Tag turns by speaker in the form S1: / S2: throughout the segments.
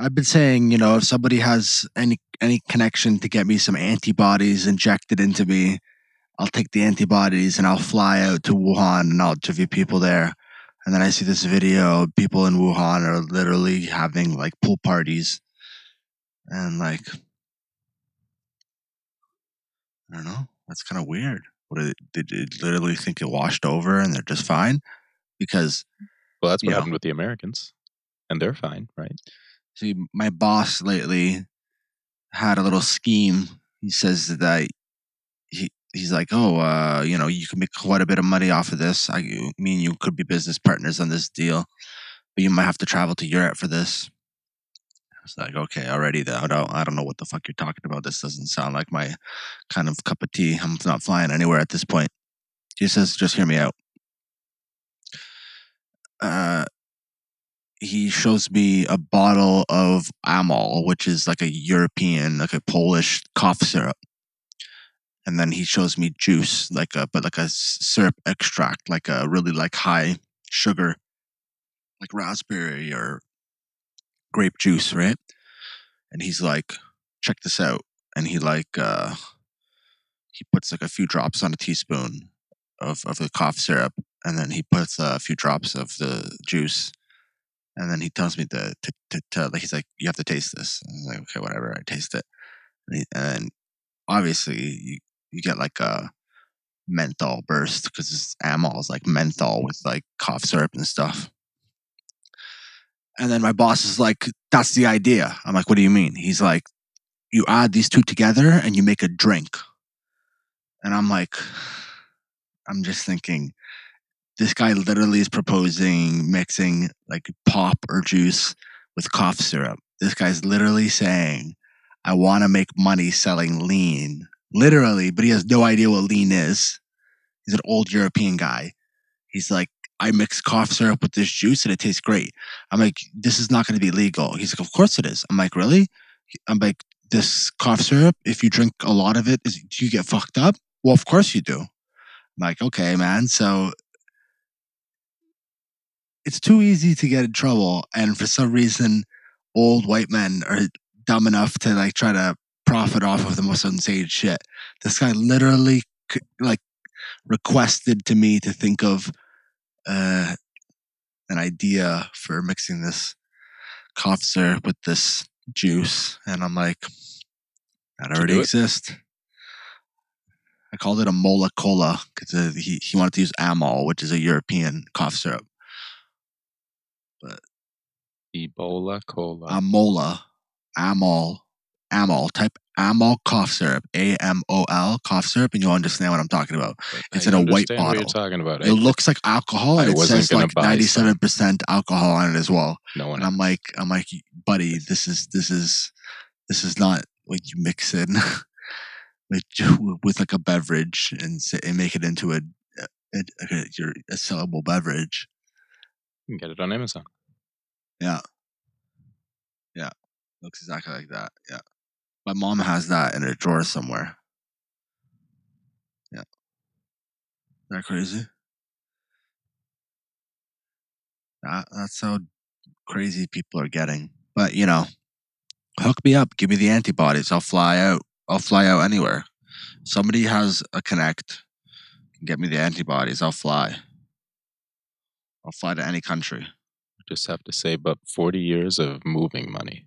S1: I've been saying, you know, if somebody has any any connection to get me some antibodies injected into me, I'll take the antibodies and I'll fly out to Wuhan and I'll interview people there. And then I see this video, people in Wuhan are literally having like pool parties. And like I don't know, that's kind of weird. What did, did they literally think it washed over and they're just fine? Because
S2: Well, that's what happened with the Americans, and they're fine, right?
S1: See, my boss lately had a little scheme. He says that he he's like, oh, uh, you know, you can make quite a bit of money off of this. I mean, you could be business partners on this deal, but you might have to travel to Europe for this. I was like, okay, already. Though I don't, I don't know what the fuck you're talking about. This doesn't sound like my kind of cup of tea. I'm not flying anywhere at this point. He says, just hear me out. Uh, he shows me a bottle of Amol, which is like a European, like a Polish cough syrup. And then he shows me juice, like a but like a syrup extract, like a really like high sugar, like raspberry or grape juice, right? And he's like, check this out. And he like uh he puts like a few drops on a teaspoon of, of the cough syrup, and then he puts a few drops of the juice and then he tells me to to, to, to like he's like you have to taste this. I'm like okay whatever I taste it. And, he, and obviously you, you get like a menthol burst because this amol is like menthol with like cough syrup and stuff. And then my boss is like that's the idea. I'm like what do you mean? He's like you add these two together and you make a drink. And I'm like I'm just thinking this guy literally is proposing mixing like pop or juice with cough syrup. This guy's literally saying, I want to make money selling lean. Literally, but he has no idea what lean is. He's an old European guy. He's like, I mix cough syrup with this juice and it tastes great. I'm like, this is not going to be legal. He's like, of course it is. I'm like, really? I'm like, this cough syrup, if you drink a lot of it, is, do you get fucked up? Well, of course you do. I'm like, okay, man. So it's too easy to get in trouble and for some reason old white men are dumb enough to like try to profit off of the most insane shit. This guy literally like requested to me to think of uh an idea for mixing this cough syrup with this juice and i'm like that already exists i called it a mola cola because he, he wanted to use amol which is a european cough syrup
S2: Ebola cola.
S1: Amola, Amol, Amol. Type Amol cough syrup, A M O L cough syrup, and you'll understand what I'm talking about. it's
S2: I
S1: in a white
S2: understand What you're
S1: bottle.
S2: talking about?
S1: It looks like alcohol, and
S2: I
S1: it says like 97% alcohol on it as well.
S2: no one.
S1: And I'm like, I'm like, buddy, this is this is this is not what you mix in with with like a beverage and say, and make it into a, a, a, your a sellable beverage.
S2: You can get it on Amazon.
S1: Yeah. Yeah. Looks exactly like that. Yeah. My mom has that in her drawer somewhere. Yeah. Isn't that crazy? That, that's how crazy people are getting. But, you know, hook me up. Give me the antibodies. I'll fly out. I'll fly out anywhere. Somebody has a connect. Get me the antibodies. I'll fly. I'll fly to any country.
S2: Just have to save up 40 years of moving money.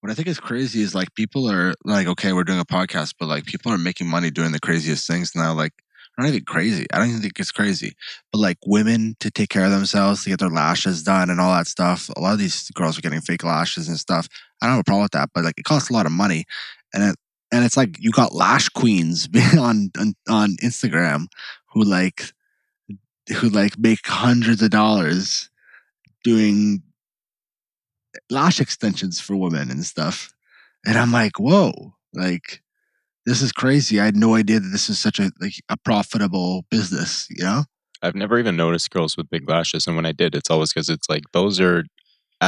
S1: What I think is crazy is like people are like, okay, we're doing a podcast, but like people are making money doing the craziest things now. Like, I don't even crazy. I don't even think it's crazy, but like women to take care of themselves, to get their lashes done and all that stuff. A lot of these girls are getting fake lashes and stuff. I don't have a problem with that, but like it costs a lot of money, and it and it's like you got lash queens on on, on Instagram who like who like make hundreds of dollars doing lash extensions for women and stuff. And I'm like, whoa, like this is crazy. I had no idea that this is such a like a profitable business, you know?
S2: I've never even noticed girls with big lashes, and when I did, it's always because it's like those are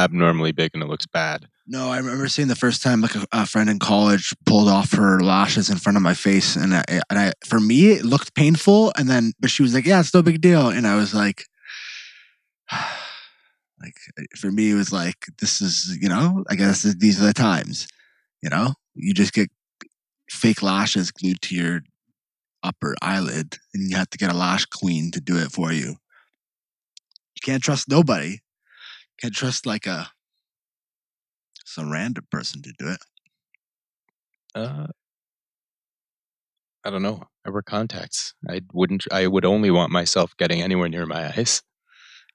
S2: abnormally big and it looks bad.
S1: No, I remember seeing the first time like a, a friend in college pulled off her lashes in front of my face, and I, eh, and I, for me, it looked painful. And then, but she was like, "Yeah, it's no big deal," and I was like, eh, for me, it was like this is you know I guess these are the times. You know, you just get fake lashes glued to your upper eyelid, and you have to get a lash queen to do it for you. You can't trust nobody. Can't trust like a some random person to do it.
S2: Uh, I don't know. I wear contacts. I wouldn't. I would only want myself getting anywhere near my eyes.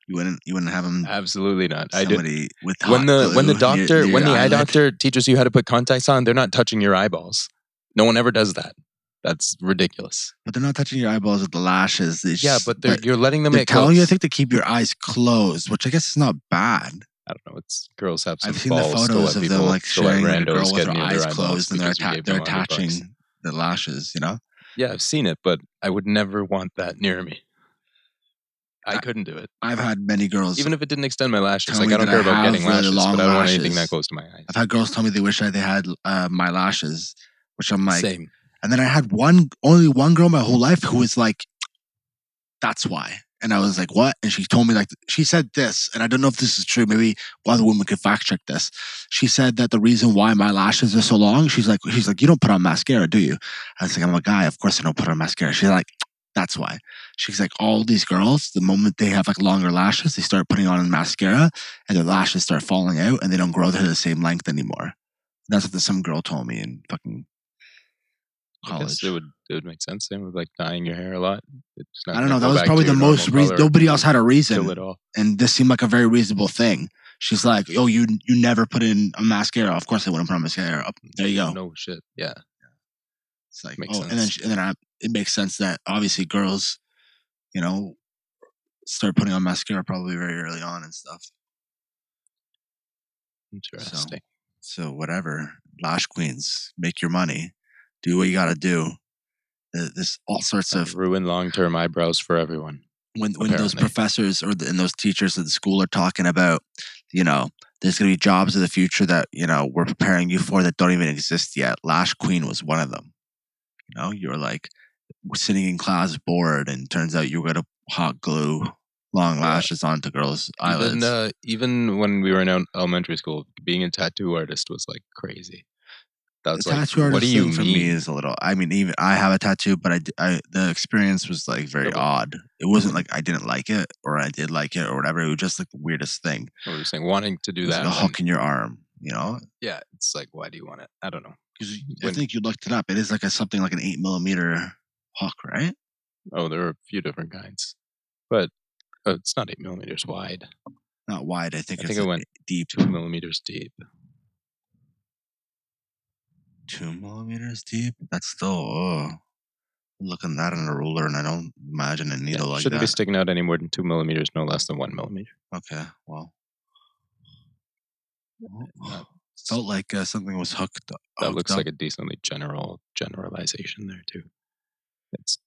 S1: You wouldn't. You wouldn't have them.
S2: Absolutely not. I did.
S1: Somebody with
S2: When the when the
S1: glue near-
S2: doctor
S1: near
S2: when the
S1: your
S2: eye doctor teaches you how to put contacts on, they're not touching your eyeballs. No one ever does that. That's ridiculous.
S1: but they're not touching your eyeballs with the lashes. They
S2: Yeah, but they're, you're letting them
S1: they're telling you. I think to keep your eyes closed, which I guess is not bad.
S2: I don't know. It's girls have some
S1: I've seen the photos of them like showing a girl with her eyes closed and they're atta- they're
S2: 100 bucks.
S1: attaching the lashes. You know,
S2: Yeah, I've seen it, but I would never want that near me. I
S1: I-
S2: couldn't do it,
S1: I've had many girls.
S2: even if it didn't extend my lashes. Like I don't care
S1: I
S2: about getting lashes,
S1: long
S2: but I don't want anything that close to my eyes.
S1: I've had girls tell me they wish I they had uh, my lashes, which I'm like,
S2: Same.
S1: And then I had one only one girl my whole life who was like, "That's why," and I was like, "What?" And she told me like she said this, and I don't know if this is true. Maybe one other woman could fact check this. She said that the reason why my lashes are so long, she's like, she's like, you don't put on mascara, do you? I was like, I'm a guy, of course I don't put on mascara. She's like, that's why. She's like, all these girls, the moment they have like longer lashes, they start putting on mascara, and their lashes start falling out, and they don't grow to the same length anymore. That's what some girl told me in fucking college.
S2: guess it would it would make sense. Same with like dyeing your hair a lot. It's not
S1: I don't know. That was probably the most reason. Nobody else had a reason,
S2: Till it all.
S1: and this seemed like a very reasonable thing. She's like, "Oh, you you never put in a mascara? Of course I wouldn't put on mascara. Up there you go."
S2: No shit. Yeah.
S1: It's like,
S2: Makes
S1: oh, and then she- and then I, it makes sense that obviously girls, you know, start putting on mascara probably very early on and stuff.
S2: Interesting.
S1: So whatever, lash queens, make your money, do what you got to do. Th- There's all sorts of
S2: ruin long term eyebrows for everyone.
S1: when when those professors or the, and those teachers at the school are talking about, you know, there's going to be jobs of the future that you know we're preparing you for that don't even exist yet. Lash queen was one of them. You know, you're like sitting in class bored, and turns out you were going to hot glue long lashes onto girls' eyelids.
S2: Even uh, even when we were in elementary school, being a tattoo artist was like crazy. That was
S1: the
S2: like,
S1: tattoo artist
S2: what do you
S1: thing for
S2: mean?
S1: me is a little. I mean, even I have a tattoo, but I, I the experience was like very
S2: Yeah,
S1: odd. It wasn't like I didn't like it or I did like it or whatever. It was just like the weirdest thing.
S2: What were you saying? Wanting to do that?
S1: like a hook in your arm, you know.
S2: yeah, it's like, why do you want it? I don't know.
S1: Because I think you looked it up. It is like a something like an eight millimeter hook, right?
S2: Oh, there are a few different kinds, but uh, it's not eight millimeters wide.
S1: Not wide. I think
S2: I
S1: it's
S2: think it went
S1: deep.
S2: Two millimeters deep.
S1: Two millimeters deep. That's still. Oh. Looking at that on a ruler, and I don't imagine a
S2: Yeah,
S1: needle like that
S2: shouldn't
S1: that.
S2: be sticking out any more than two millimeters, no less than one millimeter.
S1: okay, well,
S2: That,
S1: felt like uh, something was hooked.
S2: that
S1: hooked
S2: looks
S1: up.
S2: like a decently general generalization there too. It's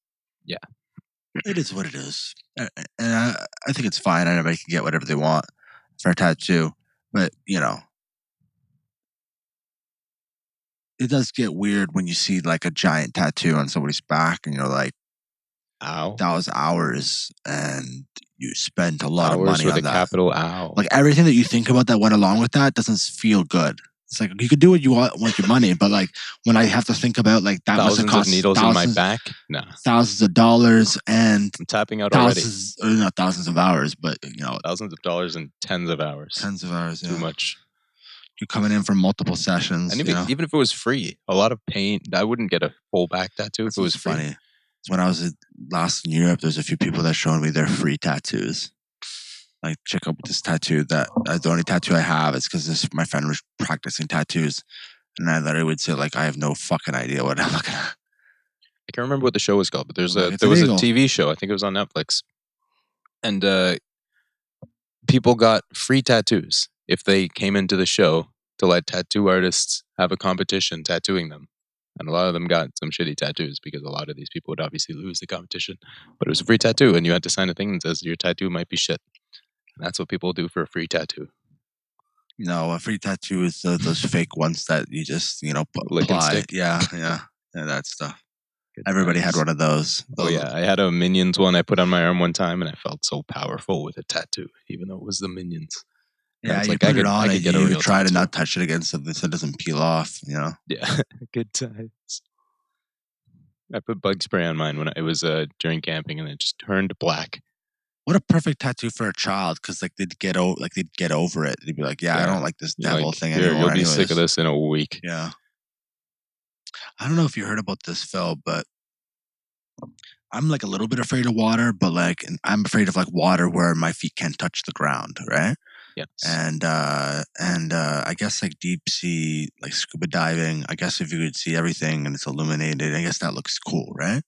S2: yeah,
S1: It is what it is, and I, I think it's fine. Anybody can get whatever they want for a tattoo, but you know, it does get weird when you see like a giant tattoo on somebody's back, and you're like,
S2: ow.
S1: that was hours, and you spent a lot
S2: Hours
S1: of money
S2: with
S1: on
S2: a
S1: that.
S2: capital ow.
S1: Like everything that you think about that went along with that doesn't feel good. It's like you could do what you want with your money, but like when I have to think about like that must have
S2: thousands
S1: cost
S2: of needles in my back. Nah,
S1: thousands of dollars and
S2: I'm tapping out already.
S1: thousands, or not thousands of hours, but you know,
S2: Thousands of dollars and tens of hours.
S1: tens of hours.
S2: Too much.
S1: You're coming in for multiple sessions.
S2: And
S1: you
S2: even,
S1: know?
S2: even if it was free, a lot of pain. I wouldn't get a full back tattoo
S1: That's
S2: if it was
S1: what's
S2: free.
S1: funny. When I was last in Europe, there's a few people that showed me their free tattoos. Like, check out this tattoo that uh, the only tattoo I have is because this my friend was practicing tattoos, and I literally would say like, I have no fucking idea what I'm looking at.
S2: I can't remember what the show was called, but there's a
S1: it's
S2: there was
S1: illegal.
S2: a TV show. I think it was on Netflix, and uh, people got free tattoos if they came into the show to let tattoo artists have a competition tattooing them. And a lot of them got some shitty tattoos because a lot of these people would obviously lose the competition. But it was a free tattoo, and you had to sign a thing that says your tattoo might be shit. And that's what people do for a free tattoo.
S1: No, a free tattoo is uh, those fake ones that you just you know
S2: Lick
S1: apply.
S2: stick.
S1: Yeah, yeah, yeah, that stuff. Everybody had one of those.
S2: Oh yeah, I had a Minions one I put on my arm one time, and I felt so powerful with a tattoo, even though it was the Minions.
S1: Yeah, you
S2: like,
S1: put
S2: I
S1: it
S2: could-
S1: on
S2: I could
S1: and
S2: get
S1: you try to not touch it again so this it doesn't peel off. You know.
S2: Yeah, good times. I put bug spray on mine when I, it was uh, during camping, and it just turned black.
S1: What a perfect tattoo for a child because like they'd get over like they'd get over it. They'd be like, yeah, I don't like this devil
S2: like,
S1: thing
S2: "Here,
S1: anymore.
S2: You'll be sick of this in a week.
S1: Yeah. I don't know if you heard about this, Phil, but I'm like a little bit afraid of water, but like I'm afraid of like water where my feet can't touch the ground, right?
S2: Yes.
S1: And uh and uh I guess like deep sea like scuba diving, I guess if you could see everything and it's illuminated, I guess that looks cool, right?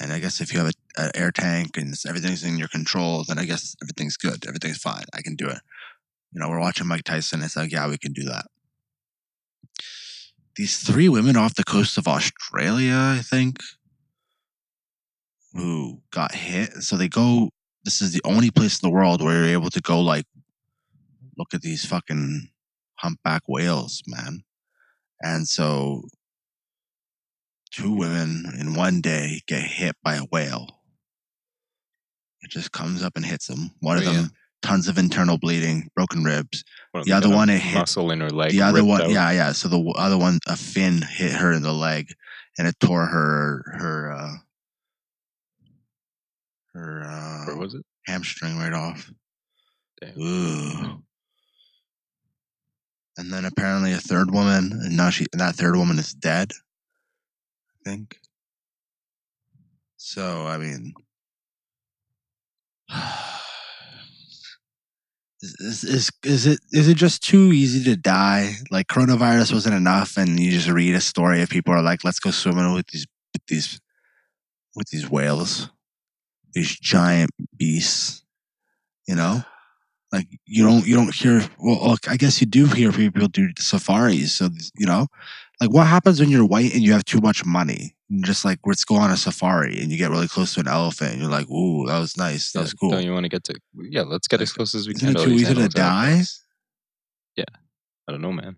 S1: And I guess if you have an air tank and everything's in your control, then I guess everything's good. Everything's fine. I can do it. You know, we're watching Mike Tyson. It's like, yeah, we can do that. These three women off the coast of Australia, I think, who got hit. So they go. This is the only place in the world where you're able to go, like, look at these fucking humpback whales, man. And so two women in one day get hit by a whale. It just comes up and hits them. One of
S2: Oh, yeah.
S1: them, tons of internal bleeding, broken ribs. The other one, it hit-
S2: muscle in her leg.
S1: the other one,
S2: out.
S1: yeah, yeah. So the other one, a fin hit her in the leg, and it tore her her uh, her
S2: Where
S1: uh,
S2: was it?
S1: hamstring right off.
S2: Damn.
S1: Ooh. And then apparently a third woman, and now she and that third woman is dead. I think. So I mean, is, is is it is it just too easy to die? Like coronavirus wasn't enough, and you just read a story of people are like, let's go swimming with these with these with these whales, these giant beasts. You know, like you don't you don't hear. Well, look, I guess you do hear people do safaris. So you know, like what happens when you're white and you have too much money? And just like let's go on a safari and you get really close to an elephant and you're like, ooh, that was nice, that
S2: Yeah,
S1: was cool.
S2: Don't you want to get to? Yeah, let's get as close as we
S1: Isn't
S2: can.
S1: it too easy to
S2: out there. I don't know, man.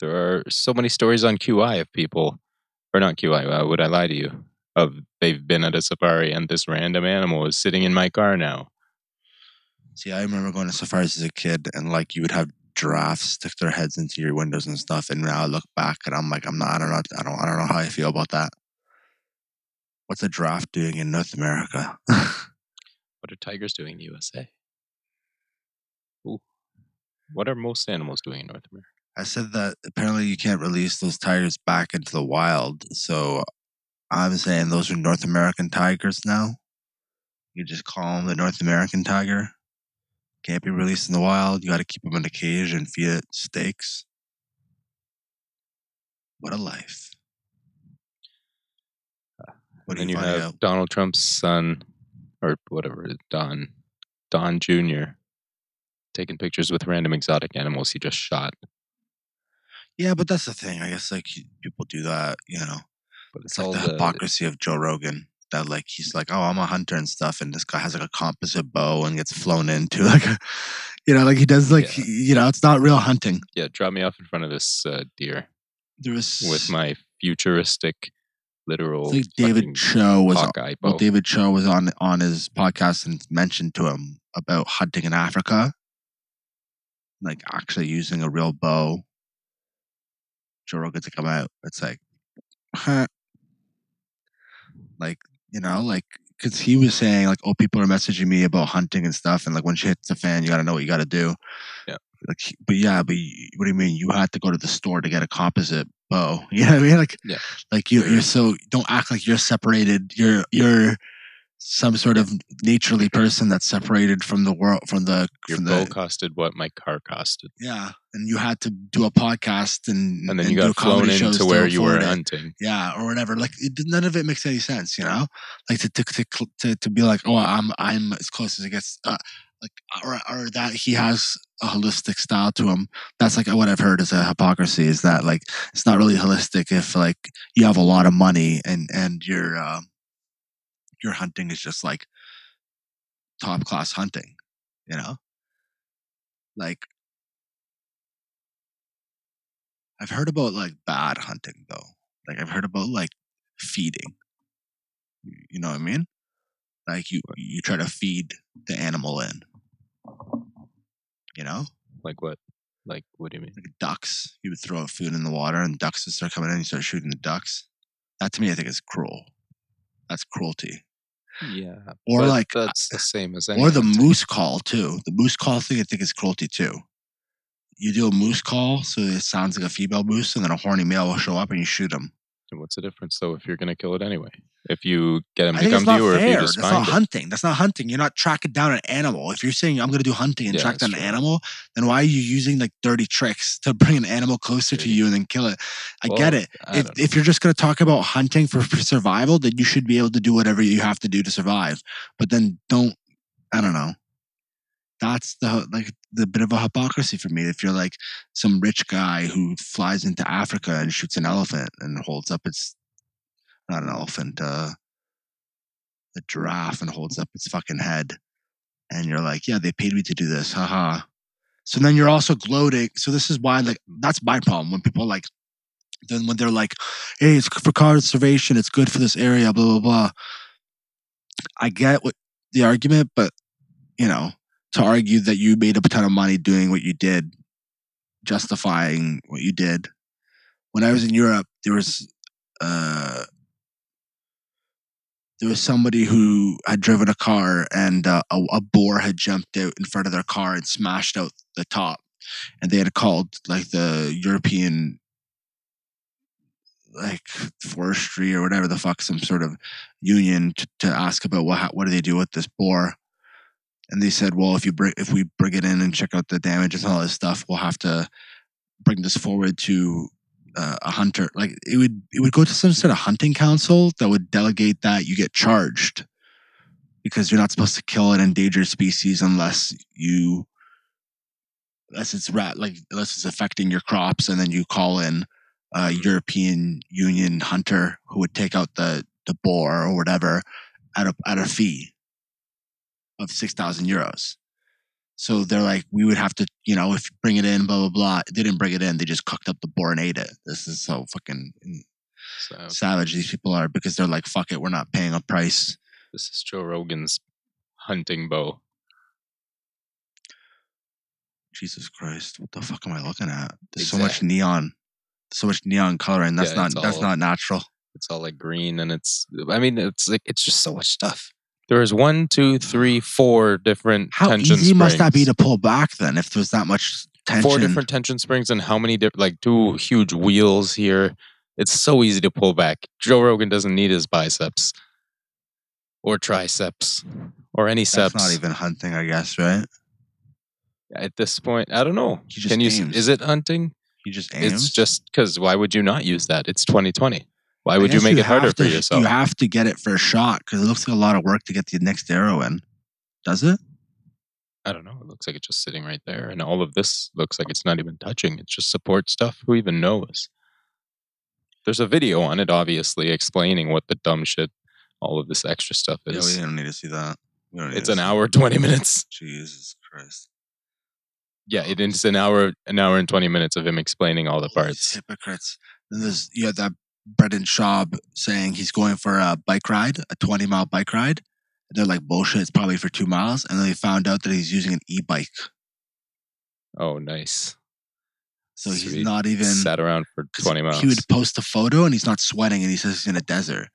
S2: There are so many stories on QI of people, or not QI. Uh, would I lie to you? Of they've been at a safari and this random animal is sitting in my car now.
S1: See, I remember going to safaris as a kid, and like you would have giraffes stick their heads into your windows and stuff. And now I look back, and I'm like, I'm not, I don't know, I don't, I don't know how I feel about that. What's a giraffe doing in North America?
S2: What are tigers doing in the USA? Ooh. What are most animals doing in North America?
S1: I said that apparently you can't release those tigers back into the wild. So I'm saying those are North American tigers now. You just call them the North American tiger. Can't be released in the wild. You got to keep them in a cage and feed it steaks. What a life. What
S2: and then you have
S1: out?
S2: Donald Trump's son, or whatever, Don, Don Jr. taking pictures with random exotic animals he just shot.
S1: Yeah, but that's the thing. I guess like people do that, you know.
S2: But it's,
S1: It's like the, hypocrisy of Joe Rogan. That like he's like, oh, I'm a hunter and stuff, and this guy has like a composite bow and gets flown into like a, you know, like he does like
S2: Yeah.
S1: you know, it's not real hunting.
S2: yeah. Drop me off in front of this uh, deer
S1: There was
S2: with my futuristic, literal.
S1: I think David Choe was on, well, David Choe was on on his podcast and mentioned to him about hunting in Africa, like actually using a real bow. Joe Rogan to come out. It's like, huh. like you know, like because he was saying like, oh, people are messaging me about hunting and stuff, and like when shit hits the fan, you got to know what you got to do.
S2: Yeah.
S1: Like, but yeah, but you- what do you mean? You had to go to the store to get a composite bow. You know what I mean? Like,
S2: Yeah.
S1: like you, you're so don't act like you're separated. You're you're some sort of naturally person that's separated from the world from the
S2: Your
S1: from
S2: bow
S1: the
S2: costed what my car costed,
S1: yeah. And you had to do a podcast and
S2: and then you got flown into where you were hunting.
S1: yeah or whatever like it, none of it makes any sense you know like to to to, to, to be like oh i'm i'm as close as it gets uh, like or, or that he has a holistic style to him that's like what i've heard is a hypocrisy is that like it's not really holistic if like you have a lot of money and and your uh, your hunting is just like top class hunting you know like I've heard about like bad hunting though. Like I've heard about like feeding. You know what I mean? Like you you try to feed the animal in. You know,
S2: Like what? Like what do you mean?
S1: like ducks. You would throw food in the water, and ducks would start coming in. and You start shooting the ducks. That to me, I think is cruel. That's cruelty.
S2: Yeah.
S1: Or like,
S2: that's the same as any
S1: or the moose call too. The moose call thing, I think, is cruelty too. You do a moose call, so it sounds like a female moose, and then a horny male will show up and you shoot him.
S2: And What's the difference though if you're gonna kill it anyway? If you get him
S1: I
S2: to come to you, or if you just
S1: That's
S2: find
S1: not
S2: it.
S1: hunting. That's not hunting. You're not tracking down an animal. If you're saying I'm going to do hunting and
S2: Yeah,
S1: track down an animal, then why are you using like dirty tricks to bring an animal closer to you and then kill it? I get it.
S2: I
S1: If, if you're just going to talk about hunting for, for survival, then you should be able to do whatever you have to do to survive. But then don't. I don't know. That's the like the bit of a hypocrisy for me. If you're like some rich guy who flies into Africa and shoots an elephant and holds up its not an elephant, uh, a giraffe and holds up its fucking head, and you're like, yeah, they paid me to do this, haha. So then you're also gloating. So this is why, like, that's my problem when people like, then when they're like, hey, it's for conservation, it's good for this area, blah blah blah. I get what the argument, but you know, to argue that you made a ton of money doing what you did, justifying what you did. When I was in Europe, there was uh, there was somebody who had driven a car and uh, a, a boar had jumped out in front of their car and smashed out the top, and they had called like the European like forestry or whatever the fuck some sort of union to, to ask about what ha- what do they do with this boar and they said well if you bring if we bring it in and check out the damages and all this stuff we'll have to bring this forward to uh, a hunter. Like it would it would go to some sort of hunting council that would delegate that you get charged because you're not supposed to kill an endangered species unless you unless it's rat like unless it's affecting your crops and then you call in a European Union hunter who would take out the the boar or whatever at a at a fee of six thousand euros. So they're like, we would have to, you know, if you bring it in, blah blah blah. They didn't bring it in; they just cooked up the boar and ate it. This is so fucking
S2: So
S1: savage these people are because they're like, fuck it, we're not paying a price.
S2: this is Joe Rogan's hunting bow.
S1: Jesus Christ, what the fuck am I looking at? There's so much neon, so much neon coloring. That's
S2: Yeah,
S1: not
S2: it's
S1: that's not natural.
S2: It's all like green, and it's. I mean, it's like it's just so much stuff. There is one, two, three, four different
S1: How
S2: tension
S1: easy must that be
S2: springs.
S1: to pull back then if there's that much tension?
S2: Four different tension springs, and how many? Di- like two huge wheels here. It's so easy to pull back. Joe Rogan doesn't need his biceps or triceps or any
S1: That's
S2: seps.
S1: not even hunting, I guess, right?
S2: at this point. I don't know. Can you? Is it hunting?
S1: He just aims.
S2: It's just because why would you not use that? It's 2020. Why would you make it harder
S1: have
S2: for yourself?
S1: You have to get it for a shot because it looks like a lot of work to get the next arrow in. Does it?
S2: I don't know. It looks like it's just sitting right there, and all of this looks like it's not even touching. It's just support stuff. Who even knows? There's a video on it, obviously, explaining what the dumb shit, all of this extra stuff
S1: Yeah,
S2: is.
S1: we don't need to see that. We don't need
S2: it's an hour, twenty minutes.
S1: Jesus Christ.
S2: Yeah, it is an hour, an hour and twenty minutes of him explaining all the parts.
S1: hypocrites. Then there's you have that Brendan Schaub saying he's going for a bike ride, a 20 mile bike ride. They're like bullshit. It's probably for two miles, and then they found out that he's using an e-bike.
S2: Oh, nice.
S1: So he's not even
S2: sat around for twenty miles.
S1: He would post a photo and he's not sweating and he says he's in a desert.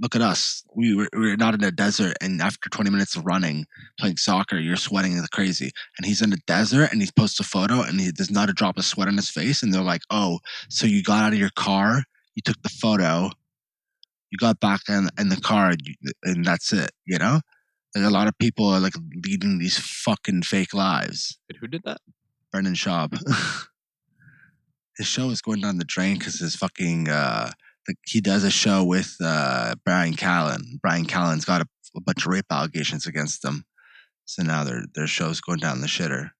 S1: Look at us. We were, we're not in a desert. And after 20 minutes of running, playing soccer, you're sweating like crazy. And he's in a desert and he posts a photo and he, there's not a drop of sweat on his face. And they're like, oh, so you got out of your car, you took the photo, you got back in, in the car, and, you, and that's it, you know? Like a lot of people are like leading these fucking fake lives.
S2: Wait, Who did that?
S1: Brendan Schaub. his show is going down the drain because his fucking uh, the, he does a show with uh, Brian Callen. Brian Callen's got a, a bunch of rape allegations against him, so now their their show's going down the shitter.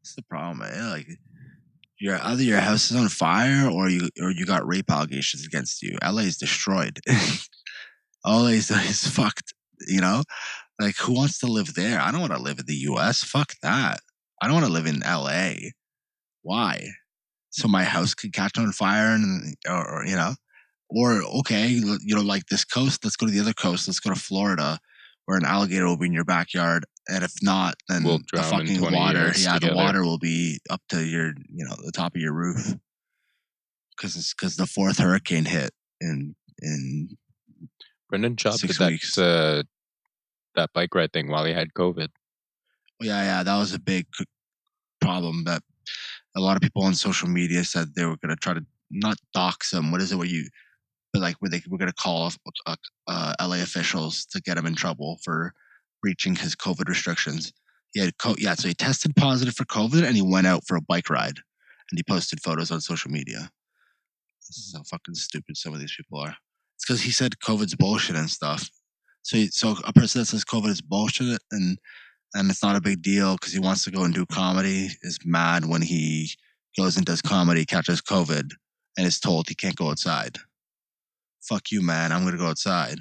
S1: That's the problem, man. Like, your either your house is on fire or you or you got rape allegations against you. LA is destroyed. LA is, is fucked. You know, like who wants to live there? I don't want to live in the U.S. Fuck that. I don't want to live in L.A. Why? So my house could catch on fire and or, or you know, or okay, you know, like this coast. Let's go to the other coast. Let's go to Florida, where an alligator will be in your backyard and if not, then
S2: We'll
S1: the fucking water, yeah, the water will be up to your, you know, the top of your roof, because it's because the fourth hurricane hit in in
S2: Brendan
S1: Six
S2: did that uh, that bike ride thing while he had COVID.
S1: yeah yeah that was a big problem that a lot of people on social media said they were gonna try to not dox him. What is it? Where you, but like where they were gonna call uh, uh, LA officials to get him in trouble for breaching his COVID restrictions. He had co- yeah, so he tested positive for COVID and he went out for a bike ride and he posted photos on social media. This is how fucking stupid some of these people are. It's because he said COVID's bullshit and stuff. So, he, so a person that says COVID is bullshit and and it's not a big deal because he wants to go and do comedy is mad when he goes and does comedy, catches COVID, and is told he can't go outside. Fuck you, man. I'm gonna go outside.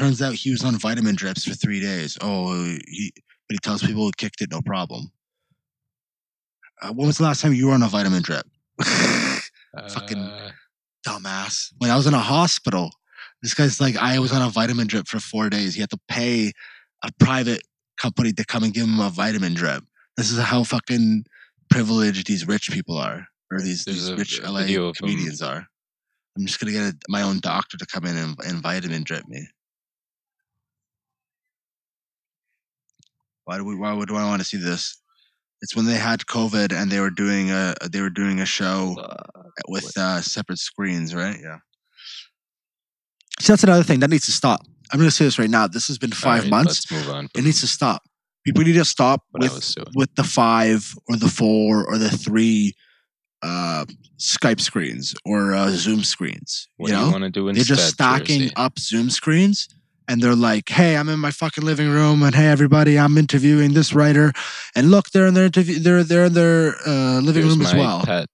S1: Turns out he was on vitamin drips for three days. Oh, he but he tells people he kicked it, no problem. Uh, when was the last time you were on a vitamin drip? Fucking-
S2: Uh,
S1: Dumbass. When I was in a hospital, this guy's like, I was on a vitamin drip for four days. He had to pay a private company to come and give him a vitamin drip. This is how fucking privileged these rich people are, or these,
S2: There's
S1: these rich LA
S2: video of him-
S1: comedians are. I'm just gonna get a, my own doctor to come in and, and vitamin drip me. Why do we? Why would I want to see this? It's when they had COVID and they were doing a they were doing a show with uh, separate screens, right? Yeah. So that's another thing that needs to stop. I'm going to say this right now. This has been five
S2: alright,
S1: months.
S2: Let's move on.
S1: It needs to stop. People need to stop with with the five or the four or the three uh, Skype screens or uh, Zoom screens.
S2: What
S1: you
S2: do
S1: know,
S2: you want to do instead?
S1: they're just stacking
S2: Jerzy?
S1: up Zoom screens. And they're like, "Hey, I'm in my fucking living room, and hey, everybody, I'm interviewing this writer, and look, they're in their interview, they're they're in their uh, living
S2: Here's
S1: room as well.
S2: Pet.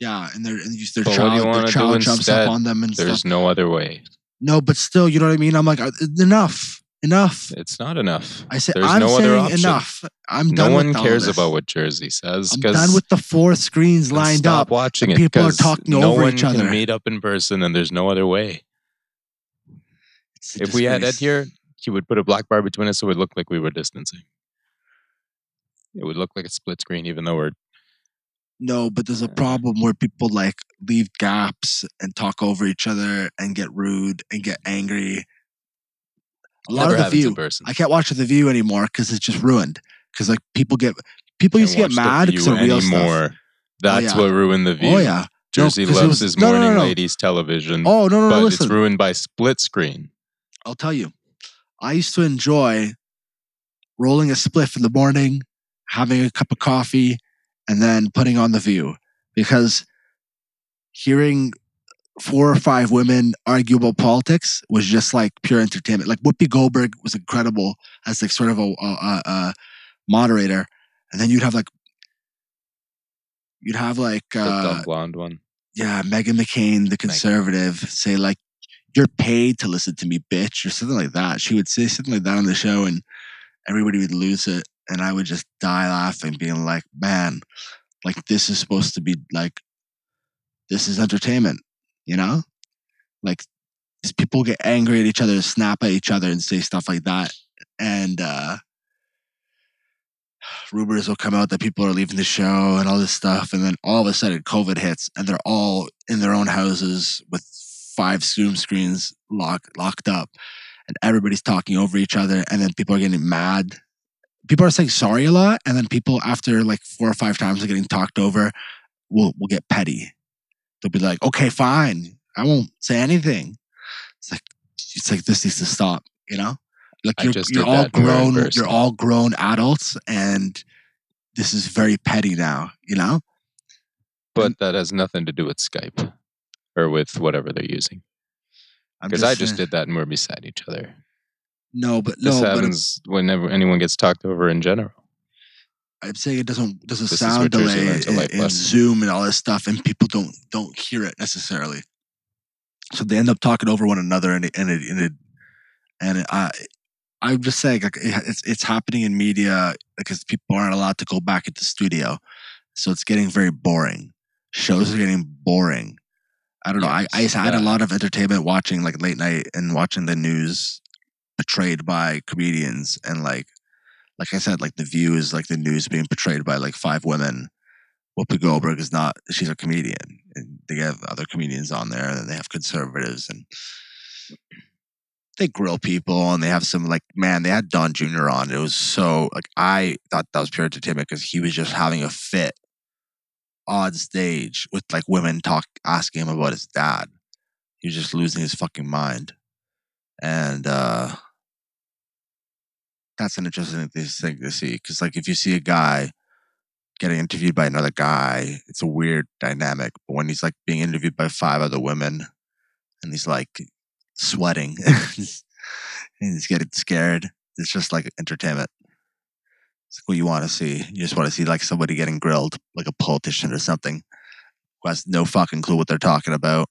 S1: Yeah, and their and their
S2: But what do you
S1: child, their child jumps
S2: instead?
S1: up on them and stuff.
S2: There's no other way.
S1: No, but still, you know what I mean. I'm like, uh, enough, enough.
S2: It's not enough.
S1: I say,
S2: There's
S1: I'm
S2: no other
S1: saying
S2: option.
S1: enough. I'm
S2: No one cares about what Jerzy says
S1: I'm done with the four screens lined
S2: stop
S1: up.
S2: watching it.
S1: people are talking
S2: no
S1: over
S2: one
S1: each other.
S2: can meet up in person, and there's no other way. If we had Ed here, he would put a black bar between us, so it would look like we were distancing. It would look like a split screen, even though we're
S1: no, but there's a problem where people like leave gaps and talk over each other and get rude and get mm-hmm. angry. A lot
S2: never
S1: of the view. I can't watch the view anymore because it's just ruined. Because like people get people used to get mad because of real stuff.
S2: anymore. Oh, That's
S1: yeah.
S2: what ruined the oh, view.
S1: Oh yeah. No, Jerzy it
S2: loves
S1: was-
S2: his
S1: no, no, no,
S2: morning
S1: no.
S2: ladies television,
S1: Oh no no no!
S2: but
S1: Listen,
S2: it's ruined by split screen.
S1: I'll tell you, I used to enjoy rolling a spliff in the morning, having a cup of coffee, and then putting on the view because hearing four or five women argue about politics was just like pure entertainment. Like Whoopi Goldberg was incredible as like sort of a, a, a, moderator, and then you'd have like you'd have like
S2: The
S1: uh,
S2: dumb blonde one.
S1: yeah, Meghan McCain, the conservative, say like, "You're paid to listen to me, bitch," or something like that. She would say something like that on the show, and everybody would lose it, and I would just die laughing, being like, "Man, like this is supposed to be like, this is entertainment," you know? Like, people get angry at each other, snap at each other, and say stuff like that, and uh rumors will come out that people are leaving the show and all this stuff and then all of a sudden covid hits and they're all in their own houses with five zoom screens lock, locked up and everybody's talking over each other and then people are getting mad. People are saying sorry a lot and then people after like four or five times of getting talked over will will get petty. They'll be like okay fine. I won't say anything. It's like it's like this needs to stop you know? Like you're, you're all
S2: that. We were in
S1: grown you're all grown adults and this is very petty now you know?
S2: But that has nothing to do with Skype or with whatever they're using. Because I just
S1: saying-
S2: did that and we're beside each other.
S1: no but
S2: This
S1: no but
S2: happens whenever anyone gets talked over in general.
S1: i'm saying it doesn't doesn't
S2: This
S1: sound delay in,
S2: like
S1: in zoom and all this stuff and people don't don't hear it necessarily so they end up talking over one another and it and it and it, and it, I, I'm just saying like it, it's it's happening in media because people aren't allowed to go back into studio, so it's getting very boring. Shows are getting boring. I don't know. I, I
S2: Yes,
S1: had a lot of entertainment watching like late night and watching the news portrayed by comedians and like like I said, like the View is like the news being portrayed by like five women. Whoopi Goldberg is not; she's a comedian, and they have other comedians on there, and they have conservatives, and they grill people, and they have some like man, they had Don Jr. on. It was so like I thought that was pure entertainment because he was just having a fit on stage with like women talk asking him about his dad. He was just losing his fucking mind, and uh that's an interesting thing to see because like if you see a guy getting interviewed by another guy it's a weird dynamic but when he's like being interviewed by five other women and he's like sweating and he's getting scared it's just like entertainment it's like what you want to see you just want to see like somebody getting grilled like a politician or something who has no fucking clue what they're talking about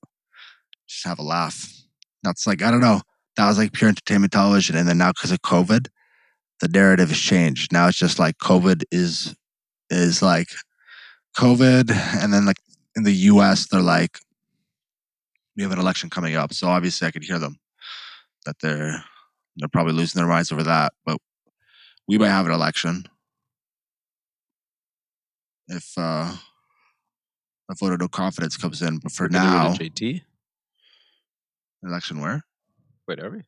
S1: just have a laugh that's like i don't know that was like pure entertainment television and then now because of covid the narrative has changed. Now it's just like COVID is is like COVID, and then like in the U.S. they're like we have an election coming up, so obviously I could hear them that they're they're probably losing their minds over that, but we might have an election if uh a vote of no confidence comes in. But for
S2: We're gonna do it
S1: now,
S2: JT.
S1: election where?
S2: Wait, are we?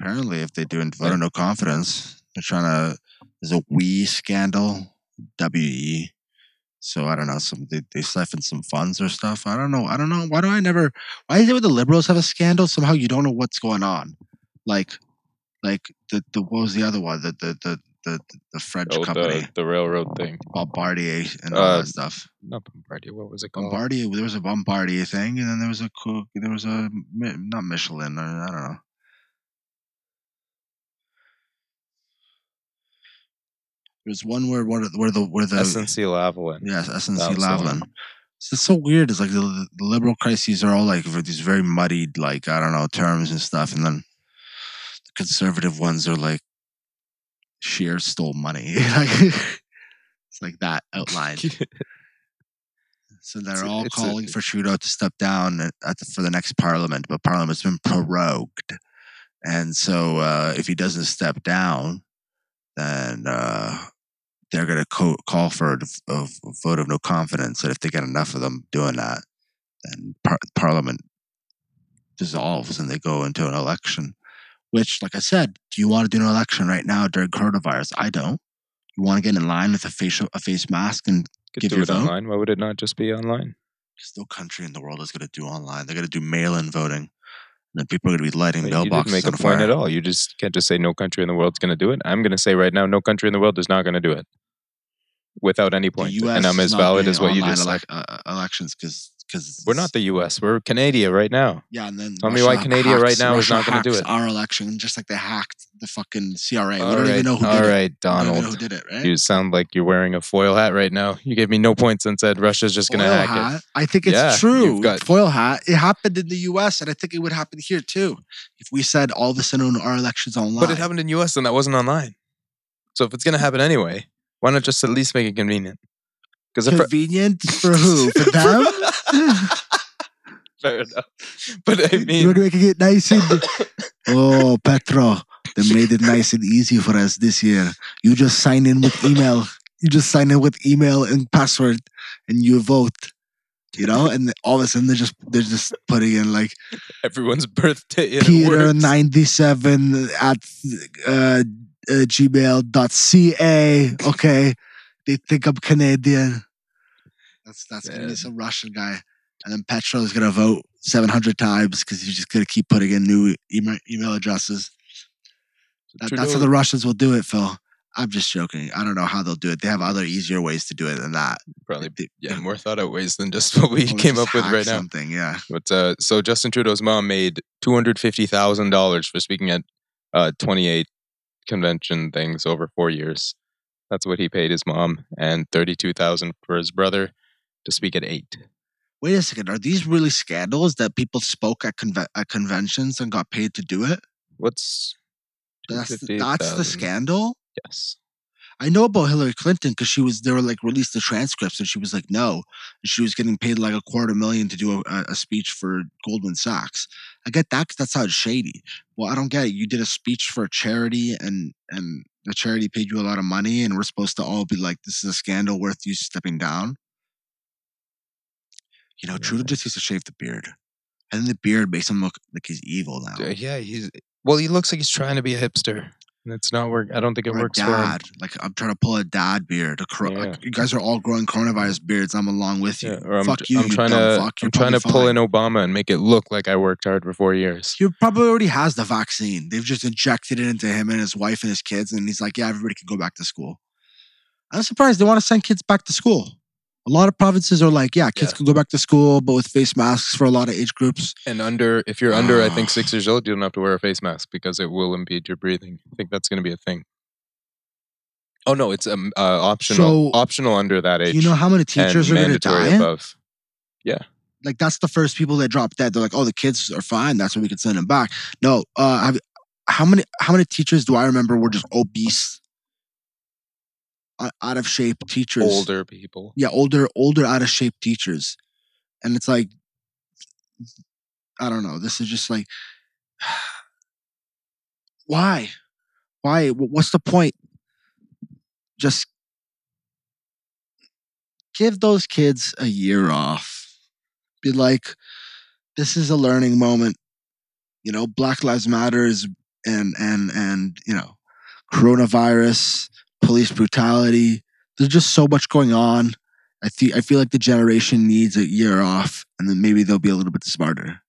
S1: Apparently, if they do in vote of no confidence, they're trying to. There's a we scandal, WE. So I don't know. Some they, they siphon some funds or stuff. I don't know. I don't know. Why do I never? Why is it when the liberals have a scandal? Somehow you don't know what's going on. Like, like the the what was the other one? The the the the, the French
S2: Oh,
S1: company
S2: the, the railroad thing.
S1: Bombardier and all
S2: Uh,
S1: that stuff.
S2: Not Bombardier. What was it called?
S1: Bombardier. There was a Bombardier thing, and then there was a cook. There was a not Michelin. I don't know. There's one where where the where the where the
S2: SNC Lavalin.
S1: yes SNC
S2: That was the one.
S1: Lavalin. So it's so weird. It's like the, the liberal crises are all like these very muddied, like I don't know terms and stuff, and then the conservative ones are like sheer stole money. it's like that outlined. So they're
S2: It's
S1: all
S2: a-
S1: calling for Trudeau to step down the, for the next parliament, but parliament's been prorogued, and so uh, if he doesn't step down, then uh, they're going to co- call for a, vote of no confidence. And if they get enough of them doing that, then par- Parliament dissolves and they go into an election. Which, like I said, do you want to do an election right now during coronavirus? I don't. You want to get in line with a facial a face mask and
S2: Could
S1: Give
S2: do
S1: your
S2: it
S1: vote?
S2: online. Why would it not just be online?
S1: There's no country in the world is going to do online. They're going to do mail-in voting. And then people are going to be lighting
S2: Wait, you
S1: mailboxes
S2: didn't make a point at all. You just can't just say no country in the world's going to do it. I'm going to say right now, no country in the world is not going to do it without any point. And I'm
S1: is
S2: as valid as what you just said.
S1: elec- uh, elections because because
S2: We're not the U.S. We're Canada right now.
S1: Yeah, and then
S2: Tell me why
S1: Russia
S2: Canada right now is
S1: Russia
S2: not gonna do it.
S1: Our election, just like they hacked the fucking CRA. we don't
S2: right,
S1: even know who
S2: all
S1: did
S2: right,
S1: even know who
S2: Donald.
S1: did it, right?
S2: You sound like you're wearing a foil hat right now. You gave me no points and said Russia's just going to hack it.
S1: I think it's
S2: Yeah,
S1: true.
S2: got-
S1: Foil hat. It happened in the U.S. and I think it would happen here too. If we said all of a sudden our elections online,
S2: But it happened in the U.S. and that wasn't online. So if it's going to happen anyway, why not just at least make it convenient? Because
S1: convenient for who? For them?
S2: fair enough. But I mean, You're
S1: making it nice and oh, Petro, they made it nice and easy for us this year. You just sign in with email. You just sign in with email and password, and you vote. You know, and all of a sudden they're just they're just putting in like
S2: everyone's birthday and it
S1: Peter ninety seven at uh, uh, gmail.ca. Okay, they think I'm Canadian. That's that's gonna be some Russian guy, and then Petro is gonna vote seven hundred times because he's just gonna keep putting in new email, email addresses. That, that's how the Russians will do it, Phil. I'm just joking. I don't know how they'll do it. They have other easier ways to do it than that.
S2: probably yeah more thought out ways than just what we
S1: or
S2: came up with right now.
S1: Something, yeah.
S2: But uh, so Justin Trudeau's mom made two hundred fifty thousand dollars for speaking at uh, twenty eight convention things over four years. That's what he paid his mom, and thirty two thousand for his brother to speak at eight.
S1: Wait a second. Are these really scandals that people spoke at, conve- at conventions and got paid to do it?
S2: What's
S1: That's the, that's the scandal.
S2: Yes.
S1: I know about Hillary Clinton because she was they were like released the transcripts and she was like no, and she was getting paid like a quarter million to do a, a speech for Goldman Sachs. I get that that sounds shady. Well, I don't get it. You did a speech for a charity and and the charity paid you a lot of money, and we're supposed to all be like, this is a scandal worth you stepping down. You know, Trudeau just used to shave the beard, and then the beard makes him look like he's evil now.
S2: Yeah, he's well. He looks like he's trying to be a hipster. and It's not work. I don't think it
S1: Or
S2: works
S1: dad. Like I'm trying to pull a dad beard. A cor-
S2: Yeah.
S1: like, you guys are all growing coronavirus beards. I'm along with you.
S2: Yeah, or I'm,
S1: fuck you.
S2: I'm
S1: you
S2: trying to.
S1: fuck. You're
S2: I'm trying to pull in Obama and make it look like I worked hard for four years.
S1: He probably already has the vaccine. They've just injected it into him and his wife and his kids, and he's like, "Yeah, everybody can go back to school." I'm surprised they want to send kids back to school. A lot of provinces are like, "Yeah, kids
S2: Yeah.
S1: can go back to school, but with face masks for a lot of age groups."
S2: And under, if you're under, I think
S1: Ah.
S2: six years old, you don't have to wear a face mask because it will impede your breathing. I think that's going to be a thing. Oh no, it's um, uh, optional.
S1: So,
S2: optional under that age.
S1: You know how many teachers are going to die?
S2: above.
S1: Like that's the first people that drop dead. They're like, "Oh, the kids are fine. That's why we can send them back." No, uh, have, how many how many teachers do I remember were just obese, out of shape teachers?
S2: Older people.
S1: yeah, older, older, out of shape teachers, and it's like, I don't know. This is just like, why, why? What's the point? Just give those kids a year off. Be like, this is a learning moment. You know, Black Lives Matters and and and you know, coronavirus, police brutality. There's just so much going on. I feel I feel like the generation needs a year off, and then maybe they'll be a little bit smarter.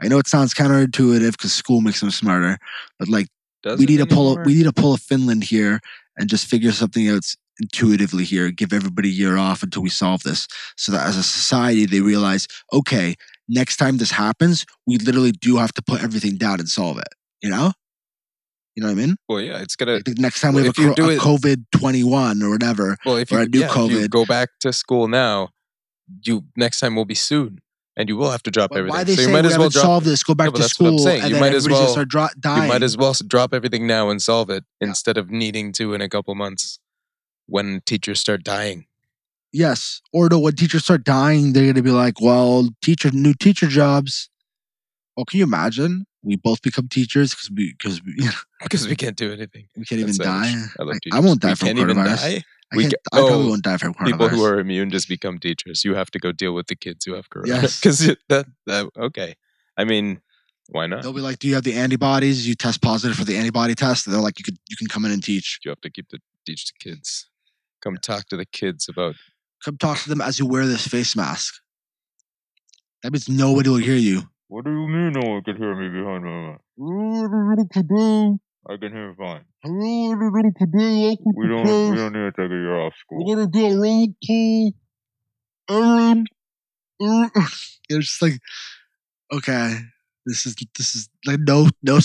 S1: I know it sounds counterintuitive because school makes them smarter, but like
S2: Does
S1: we need to pull a, we need to pull a Finland here and just figure something out intuitively here. Give everybody a year off until we solve this, so that as a society they realize, okay, next time this happens, we literally do have to put everything down and solve it. You know, you know what I mean?
S2: Well, yeah, it's gonna.
S1: Like the next time we
S2: well,
S1: have a, a COVID twenty one or whatever,
S2: Well, if
S1: or
S2: you,
S1: a new
S2: yeah,
S1: COVID.
S2: go back to school now, you next time will be soon, and you will have to drop
S1: But
S2: everything.
S1: why they
S2: so
S1: say
S2: you might
S1: we
S2: as well drop.
S1: solved this? Go back
S2: No,
S1: to school, and
S2: You might as well-
S1: start dro- dying.
S2: You might as well drop everything now and solve it
S1: Yeah.
S2: instead of needing to in a couple months when teachers start dying.
S1: Yes. Or no, when teachers start dying, they're gonna be like, "Well, teacher, new teacher jobs." Well, can you imagine? We both become teachers because we because we,
S2: Because we can't do anything.
S1: we can't even die.
S2: savage. I
S1: I won't die
S2: we
S1: from coronavirus.
S2: die.
S1: I,
S2: We
S1: I probably
S2: oh,
S1: won't die from coronavirus.
S2: People who are immune just become teachers. You have to go deal with the kids who have corona.
S1: Yes.
S2: That, that okay. I mean, why not?
S1: They'll be like, "Do you have the antibodies? You test positive for the antibody test." And they're like, "You could you can come in and teach.
S2: You have to keep the teach the kids. Come talk to the kids about
S1: Come talk to them as you wear this face mask." That means nobody will hear you.
S3: What do you mean no one can hear me behind my mic? I can hear fine.
S1: Hello, everybody. Today, welcome
S3: We don't we don't need to take a year off school.
S1: We're gonna do a roll call. Aaron. Aaron. It's just like, okay, this is this is like no no.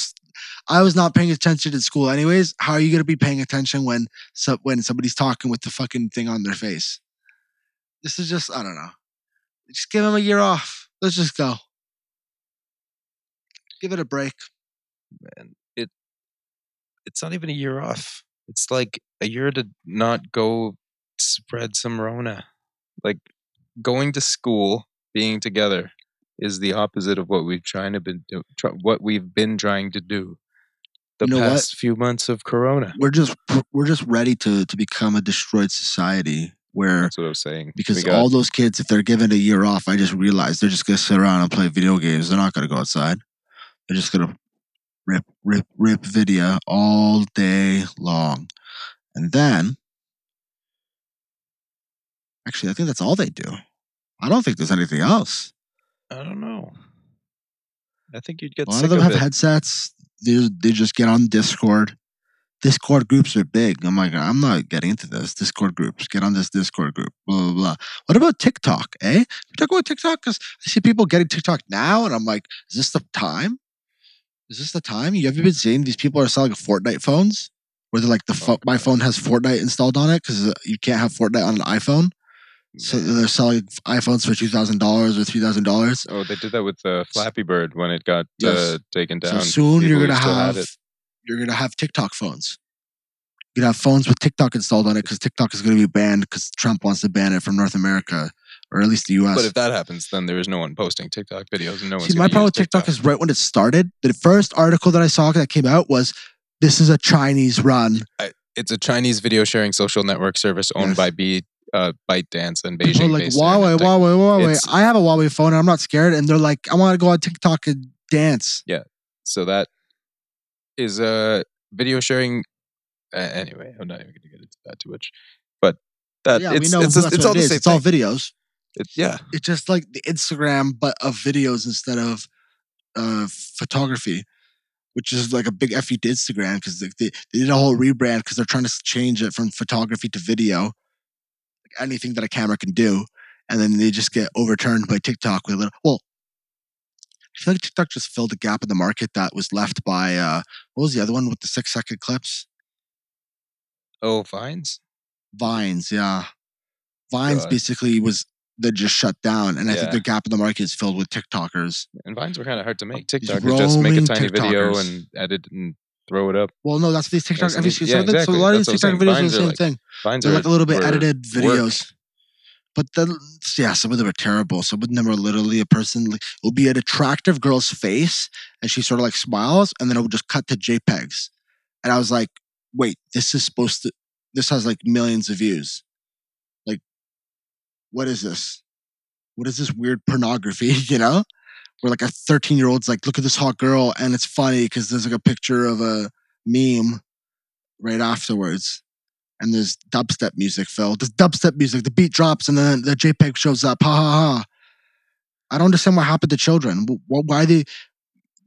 S1: I was not paying attention in school, anyways. How are you gonna be paying attention when so, when somebody's talking with the fucking thing on their face? This is just I don't know. Just give them a year off. Let's just go. Give it a break.
S2: man, it it's not even a year off. It's like a year to not go spread some Rona. Like going to school, being together is the opposite of what we've trying to been do, try, what we've been trying to do the
S1: You know what?
S2: past few months of Corona.
S1: We're just we're just ready to to become a destroyed society where
S2: That's what I was saying.
S1: Because
S2: got-
S1: all those kids, if they're given a year off, I just realized they're just gonna sit around and play video games. They're not gonna go outside. They're just gonna rip, rip, rip video all day long, and then actually, I think that's all they do. I don't think there's anything else.
S2: I don't know. I think you'd get
S1: A lot of them
S2: of
S1: have
S2: it.
S1: headsets. They they just get on Discord. Discord groups are big. I'm like, I'm not getting into this. Discord groups. Get on this Discord group. Blah blah blah. What about TikTok? Eh? We talk about TikTok because I see people getting TikTok now, and I'm like, is this the time? Is this the time? You ever been seeing these people are selling Fortnite phones? Where they're like, the pho- my phone has Fortnite installed on it because you can't have Fortnite on an iPhone. So they're selling iPhones for two thousand dollars or three thousand dollars.
S2: Oh, they did that with uh, Flappy Bird when it got
S1: Yes.
S2: uh, taken
S1: So
S2: down.
S1: soon you're gonna have you're gonna have TikTok phones. You could have phones with TikTok installed on it because TikTok is going to be banned because Trump wants to ban it from North America or at least the U.S.
S2: But if that happens, then there is no one posting TikTok videos and no one's
S1: See, my problem with TikTok is right when it started. The first article that I saw that came out was, "This is a Chinese run."
S2: It's a Chinese video sharing social network service owned
S1: Yes.
S2: by B, uh, ByteDance and Beijing.
S1: are like Huawei. Huawei, Huawei.
S2: It's-
S1: I have a Huawei phone and I'm not scared. And they're like, I want to go on TikTok and dance. Yeah.
S2: So that is a video sharing. Uh, anyway, I'm not even going to get into that too much. But that
S1: yeah,
S2: it's it's,
S1: that's
S2: it's all
S1: it
S2: the same
S1: It's all videos.
S2: It- yeah,
S1: It's just like the Instagram, but of videos instead of uh, photography, which is like a big fu to Instagram because they, they, they did a whole rebrand because they're trying to change it from photography to video, like anything that a camera can do, and then they just get overturned by TikTok with a little. Well, I feel like TikTok just filled a gap in the market that was left by uh, what was the other one with the six second clips?
S2: Oh, Vines.
S1: Vines, yeah. Vines
S2: God.
S1: basically was they just shut down, and I
S2: Yeah.
S1: think the gap in the market is filled with TikTokers.
S2: And Vines were kind of hard to make. TikTok is just make a
S1: roaming
S2: tiny video
S1: TikTokers.
S2: and edit and throw it up.
S1: Well, no, that's these TikTok.
S2: Yes,
S1: every,
S2: and
S1: so,
S2: yeah,
S1: I think- so
S2: exactly.
S1: a lot of
S2: That's
S1: these
S2: what I'm
S1: TikTok videos are the same thing.
S2: Vines
S1: They're
S2: are
S1: like a little bit
S2: were
S1: edited videos. But then, yeah, some of them are terrible. Some of them are literally a person. Like, it'll be an attractive girl's face, and she sort of like smiles, and then it will just cut to JPEGs. And I was like, wait, this is supposed to. This has like millions of views. What is this? What is this weird pornography? You know, where like a thirteen-year-old's like, look at this hot girl, and it's funny because there's like a picture of a meme right afterwards and there's dubstep music, Phil. There's dubstep music. The beat drops and then the JPEG shows up. Ha ha ha. I don't understand what happened to children. Wh- wh- Why they?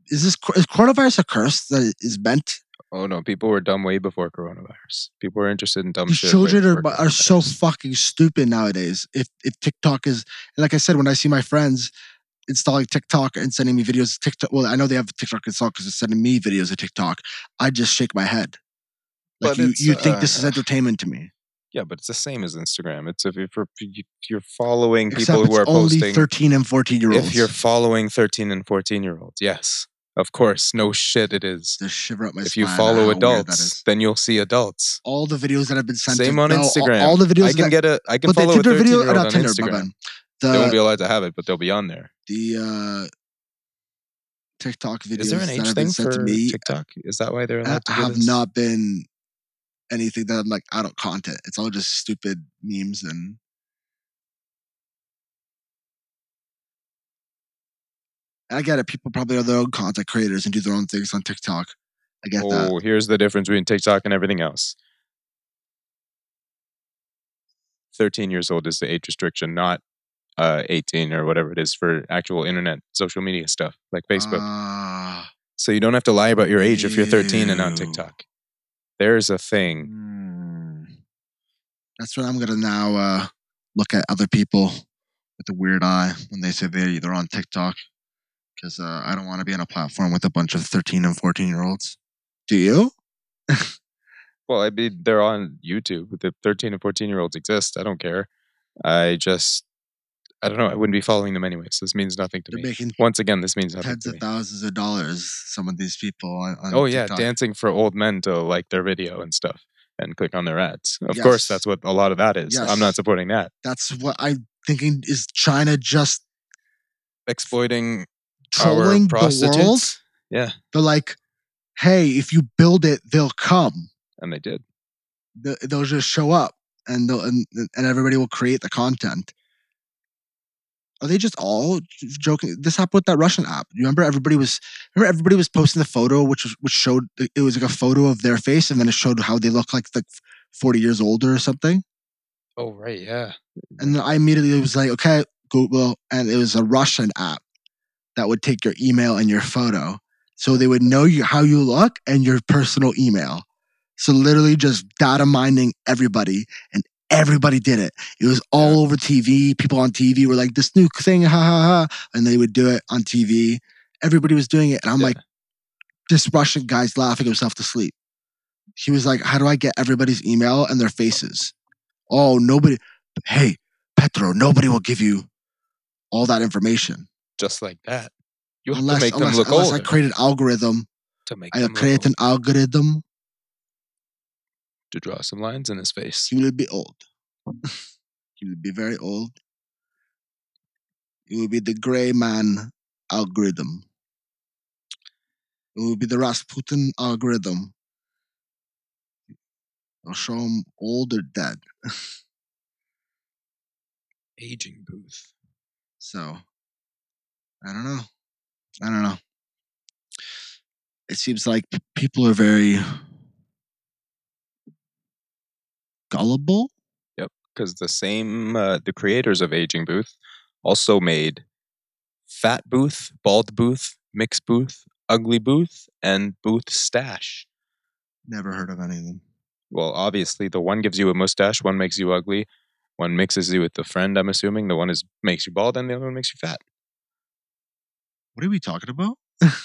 S1: Is this is coronavirus a curse that is meant?
S2: Oh no, people were dumb way before coronavirus. People were interested in dumb shit.
S1: children are are so fucking stupid nowadays. If if TikTok is and like I said, when I see my friends installing TikTok and sending me videos of TikTok, well, I know they have TikTok installed because they're sending me videos of TikTok. I just shake my head. Like
S2: But
S1: you, you think this is
S2: uh,
S1: entertainment to me?
S2: Yeah, but it's the same as Instagram. It's if you're, if you're following
S1: Except
S2: people who are
S1: only
S2: posting.
S1: thirteen and fourteen year olds.
S2: If you're following 13 and 14 year olds, yes, of course, no shit, it is.
S1: to shiver up my
S2: If you
S1: spine
S2: follow
S1: how weird that
S2: adults,
S1: is.
S2: then you'll see adults.
S1: all the videos that have been sent.
S2: Same
S1: to,
S2: on
S1: no, all-
S2: Instagram.
S1: All, the videos
S2: I can
S1: that,
S2: get a. I can
S1: but the
S2: follow a
S1: Tinder
S2: 13
S1: video,
S2: year
S1: or
S2: old
S1: not
S2: on
S1: Tinder, my
S2: Instagram.
S1: bad.
S2: They won't be
S1: The
S2: allowed to have it, but they'll be on there.
S1: the uh, TikTok videos
S2: Is there an
S1: that
S2: age
S1: have been
S2: thing
S1: sent
S2: for
S1: to me
S2: TikTok? Is that why they're allowed to do
S1: have
S2: this?
S1: not been anything that I'm like adult content. It's all just stupid memes and. I get it. People probably are their own content creators and do their own things on TikTok. I get that.
S2: Oh, here's the difference between TikTok and everything else. 13 years old is the age restriction, not uh, 18 or whatever it is for actual internet social media stuff like Facebook.
S1: Ah,
S2: so you don't have to lie about your age if you're 13 and on. TikTok. There's a thing.
S1: Hmm. That's what I'm gonna now uh, look at other people with a weird eye when they say they they're on TikTok because uh, I don't want to be on a platform with a bunch of 13 and 14 year olds. Do you?
S2: Well, I mean, they're on YouTube. The 13 and 14 year olds exist. I don't care. I just, I don't know. I wouldn't be following them anyways. This means nothing to
S1: They're
S2: me.
S1: making
S2: Once again, this means nothing
S1: tens
S2: to
S1: of
S2: me.
S1: thousands of dollars. Some of these people on, on
S2: Oh yeah,
S1: TikTok.
S2: dancing for old men to like their video and stuff and click on their ads. Of course, that's what a lot of that is. I'm not supporting that.
S1: That's what I'm thinking. Is China just
S2: Exploiting
S1: trolling the world?
S2: Yeah,
S1: They're like, hey, if you build it, they'll come.
S2: and they did.
S1: the- they'll just show up and they'll, and and everybody will create the content. Are they just all joking? This happened with that Russian app. You remember everybody was remember everybody was posting the photo, which was which showed it was like a photo of their face, and then it showed how they look like like forty years older or something.
S2: Oh right, yeah.
S1: And then I immediately was like, okay, Google, and it was a Russian app that would take your email and your photo, so they would know you how you look and your personal email. So literally just data mining everybody, and everybody did it. It was all over TV. People on TV were like, "This new thing, ha ha ha," and they would do it on TV. Everybody was doing it, and I'm
S2: Yeah.
S1: like, this Russian guy's laughing himself to sleep. He was like, "How do I get everybody's email and their faces?" Oh, nobody. Hey, Petro, nobody will give you all that information
S2: Just like that. You have
S1: unless
S2: to make
S1: unless,
S2: them look
S1: unless
S2: older.
S1: I create an algorithm.
S2: to make
S1: I
S2: them look
S1: create an
S2: older.
S1: algorithm
S2: To draw some lines in his face.
S1: He will be old. he will be very old. It will be the gray man algorithm. It will be the Rasputin algorithm. I'll show him old or dead.
S2: Aging booth.
S1: So, I don't know. I don't know. It seems like people are very gullible.
S2: Yep, because the same, uh, the creators of Aging Booth also made Fat Booth, Bald Booth, Mix Booth, Ugly Booth, and Booth Stash.
S1: Never heard of any of them.
S2: Well, obviously, the one gives you a mustache, one makes you ugly, one mixes you with a friend. I'm assuming the one is makes you bald, and the other one makes you fat.
S1: What are we talking about?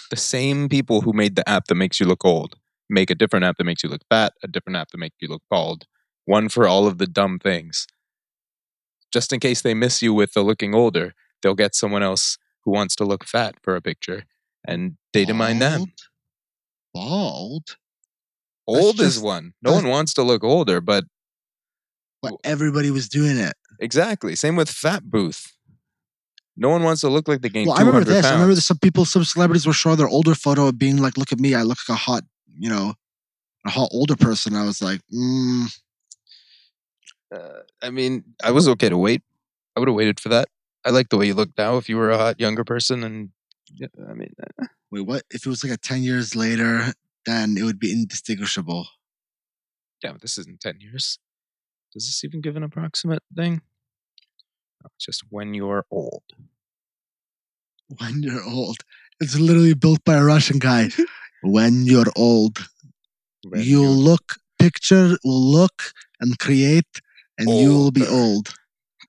S2: The same people who made the app that makes you look old make a different app that makes you look fat, a different app that makes you look bald. One for all of the dumb things. Just in case they miss you with the looking older, they'll get someone else who wants to look fat for a picture and data mine them.
S1: Bald?
S2: Old is one. No one wants to look older, but
S1: But everybody was doing it.
S2: exactly. Same with Fat Booth. No one wants to look like they gained
S1: Well, I remember this.
S2: pounds.
S1: I remember that some people, some celebrities were showing their older photo of being like, look at me. I look like a hot, you know, a hot older person. I was like, mm,
S2: Uh, I mean, I was okay to wait. I would have waited for that. I like the way you look now. If you were a hot younger person, and yeah, I mean, uh,
S1: wait, what? If it was like a 10 years later, then it would be indistinguishable.
S2: yeah, but this isn't ten years. Does this even give an approximate thing? No, it's just when you're old.
S1: When you're old. It's literally built by a Russian guy. when you're old,
S2: When
S1: you'll
S2: you're-
S1: look, picture will look and create, and you will be old.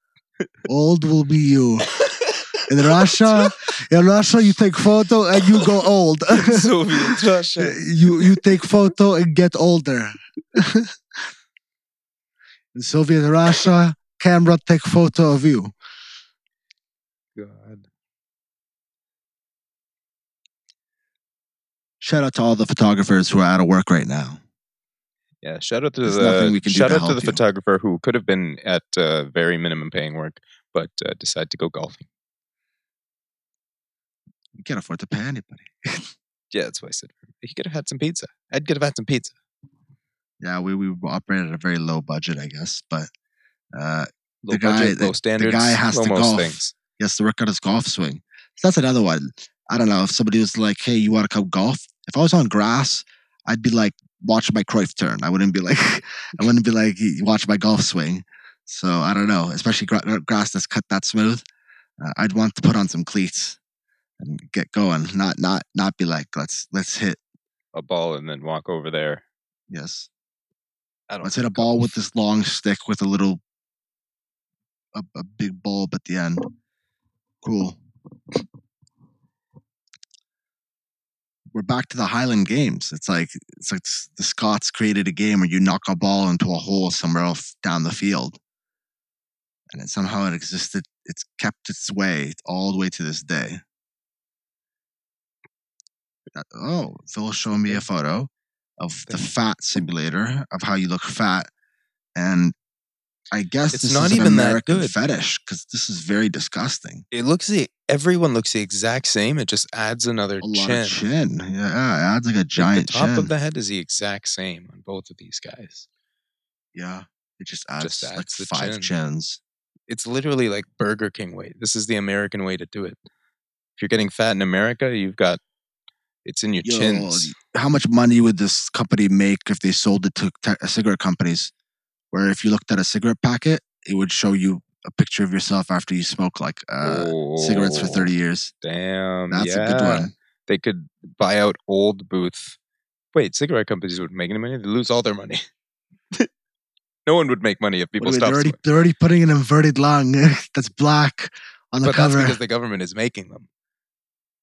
S1: old will be you. In Russia, in Russia, you take photo and you go old.
S2: Soviet Russia.
S1: you you take photo and get older. In Soviet Russia, camera take photo of you.
S2: God.
S1: Shout out to all the photographers who are out of work right now.
S2: Yeah, shout out to
S1: There's
S2: the
S1: we can do
S2: shout
S1: to
S2: out to
S1: help
S2: the
S1: you.
S2: photographer who could have been at uh, very minimum paying work, but uh, decided to go golfing.
S1: You can't afford to pay anybody.
S2: Yeah, that's why I said he could have had some pizza. Ed could have had some pizza.
S1: Yeah, we we operate at a very low budget, I guess. But uh,
S2: Low
S1: The guy-
S2: budget,
S1: the-
S2: low
S1: the guy has to golf.
S2: things.
S1: he has to work on his golf swing. So that's another one. I don't know if somebody was like, "Hey, you want to come golf?" If I was on grass, I'd be like watch my Cruyff turn. I wouldn't be like, I wouldn't be like watch my golf swing. So I don't know, especially gra- grass that's cut that smooth. Uh, I'd want to put on some cleats and get going. Not not not be like let's let's hit
S2: A ball and then walk over there.
S1: yes.
S2: I don't
S1: Let's hit a ball
S2: golf-
S1: with this long stick with a little a, a big bulb at the end. Cool. We're back to the Highland Games. It's like it's like the Scots created a game where you knock a ball into a hole somewhere else down the field, and it, somehow it existed. It's kept its way all the way to this day. That- oh, Phil's showing me a photo of the fat simulator of how you look fat, and I guess
S2: It's
S1: this
S2: not even that good.
S1: fetish because this is very disgusting.
S2: It looks the everyone looks the exact same. It just adds another
S1: A
S2: chin.
S1: chin, yeah, it adds like a giant
S2: the top
S1: chin.
S2: of the head is the exact same on both of these guys.
S1: yeah, it just adds,
S2: Just
S1: like
S2: the
S1: five
S2: chin.
S1: chins.
S2: It's literally like Burger King weight. This is the American way to do it. If you're getting fat in America, you've got it's in your
S1: Yo,
S2: chins.
S1: how much money would this company make if they sold it to t- uh, cigarette companies? Where if you looked at a cigarette packet, it would show you a picture of yourself after you smoke like uh, cigarettes for
S2: Oh,
S1: 30 years.
S2: Damn,
S1: That's
S2: yeah.
S1: a good one.
S2: They could buy out old booths. Wait, cigarette companies wouldn't make any money. They lose all their money. no one would make money if people
S1: What do you-
S2: stopped
S1: they're, already, they're already putting an inverted lung that's black on the
S2: But
S1: cover.
S2: that's because the government is making them.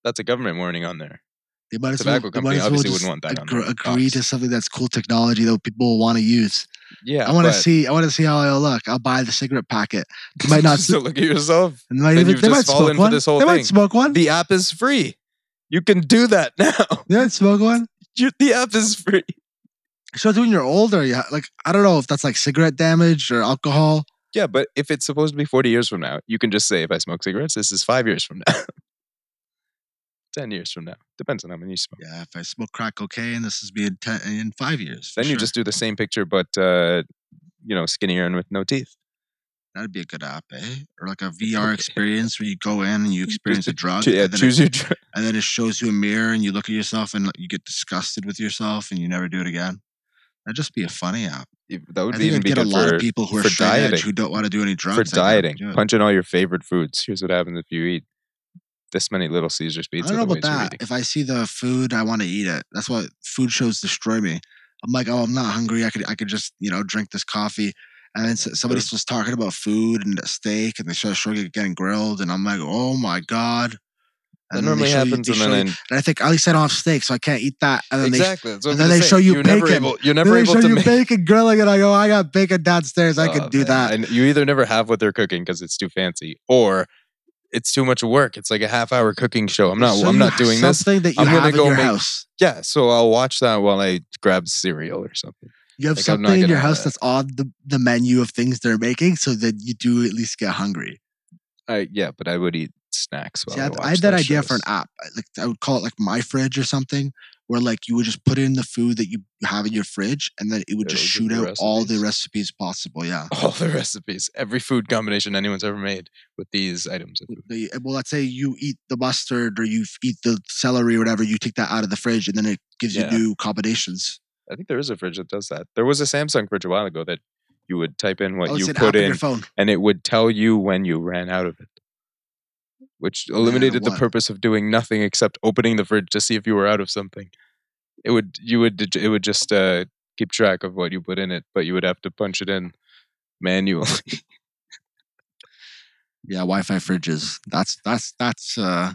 S2: That's a government warning on there.
S1: They might as well,
S2: company
S1: might as well just
S2: wouldn't want that on
S1: agr-
S2: their
S1: agree to something that's cool technology that people will want to use.
S2: Yeah,
S1: I want to see. I want to see how I look. I'll buy the cigarette packet. They might not.
S2: To look at yourself.
S1: They might, even, they might smoke one.
S2: this whole
S1: they might smoke one.
S2: The app is free. You can do that now.
S1: They might smoke one.
S2: You, the app is free.
S1: So when you're older. Yeah, like I don't know if that's like cigarette damage or alcohol.
S2: Yeah, but if it's supposed to be 40 years from now, you can just say if I smoke cigarettes, this is five years from now. 10 years from now. Depends on how many you smoke.
S1: Yeah, if I smoke crack cocaine, this is being ten, in five years.
S2: Then you
S1: sure.
S2: just do the same picture, but, uh, you know, skinnier and with no teeth.
S1: that'd be a good app, eh? Or like a VR experience where you go in and you experience a drug.
S2: yeah,
S1: and then
S2: choose
S1: it,
S2: your drug.
S1: and then it shows you a mirror and you look at yourself and you get disgusted with yourself and you never do it again. That'd just be a funny app.
S2: That would
S1: I
S2: even be
S1: get a lot
S2: for,
S1: of people who are straight edge
S2: dieting.
S1: who don't want to do any drugs.
S2: for dieting. Punch in all your favorite foods. Here's what happens if you eat this many little Caesar's
S1: I don't know about that. If I see the food, I want to eat it. That's why food shows destroy me. I'm like, oh, I'm not hungry. I could, I could just, you know, drink this coffee. And then
S2: somebody's
S1: just talking about food and steak, and they start showing it getting grilled, and I'm like, oh my god.
S2: That
S1: And they
S2: normally
S1: show you-
S2: happens,
S1: they
S2: and
S1: show
S2: then,
S1: you- and I think at least I don't have steak, so I can't eat that. And then
S2: exactly. What
S1: and then they show
S2: say.
S1: you
S2: you're never
S1: bacon.
S2: able. You're never
S1: they
S2: able
S1: show
S2: to
S1: you
S2: make.
S1: bacon grilling, and I go, I got bacon downstairs. I
S2: Oh,
S1: could do
S2: man.
S1: that.
S2: And you either never have what they're cooking because it's too fancy, or it's too much work. It's like a half hour cooking show. I'm not.
S1: show
S2: I'm not doing this.
S1: Something that you
S2: I'm gonna
S1: have in
S2: go
S1: your
S2: make-
S1: house.
S2: Yeah. So I'll watch that while I grab cereal or something.
S1: You have
S2: Like,
S1: something in your
S2: gonna-
S1: house uh, that's on the, the menu of things they're making, so that you do at least get hungry.
S2: I yeah, but I would eat snacks while
S1: See,
S2: I,
S1: I, had that
S2: those
S1: idea for an app. I- Like I would call it like my fridge or something, where like you would just put in the food that you have in your fridge, and then it would just
S2: It'll give
S1: shoot out all the
S2: recipes.
S1: recipes possible. Yeah.
S2: All the recipes, every food combination anyone's ever made with these items.
S1: The- eh, well, let's say you eat the mustard or you eat the celery or whatever. You take that out of the fridge, and then it gives
S2: Yeah.
S1: you new combinations.
S2: I think there is a fridge that does that. There was a Samsung fridge a while ago that you would type in what
S1: oh,
S2: you put in,
S1: your phone.
S2: and it would tell you when you ran out of it, which eliminated the purpose of doing nothing except opening the fridge to see if you were out of something. It would you would it would just uh, keep track of what you put in it, but you would have to punch it in manually.
S1: Yeah, Wi-Fi fridges. That's that's that's. uh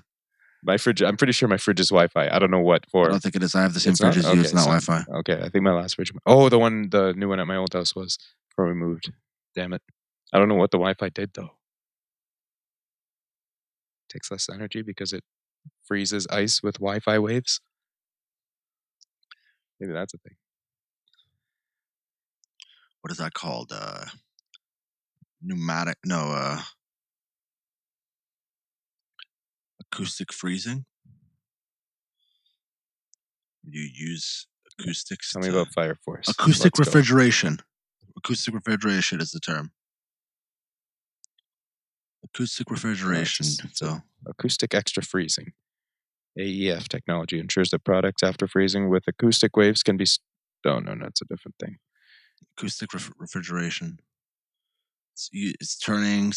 S2: my fridge, I'm pretty sure my fridge is Wi-Fi. I don't know what for.
S1: I don't think it is. I have the same
S2: It's not?
S1: fridge as you. It's not
S2: so-
S1: Wi-Fi.
S2: Okay, I think my last fridge. Oh, the one, the new one at my old house was before we moved. Damn it! I don't know what the Wi-Fi did though. Takes less energy because it freezes ice with Wi-Fi waves. Maybe that's a thing.
S1: What is that called? Uh Pneumatic? No. uh Acoustic freezing. You use acoustics.
S2: Tell me about Fire Force.
S1: acoustic
S2: Let's go.
S1: refrigeration. Acoustic refrigeration is the term. Acoustic refrigeration. So
S2: Acoustic extra freezing. AEF technology ensures that products after freezing with acoustic waves can be. St- oh no, no, it's a different thing.
S1: acoustic ref- refrigeration. It's, it's turning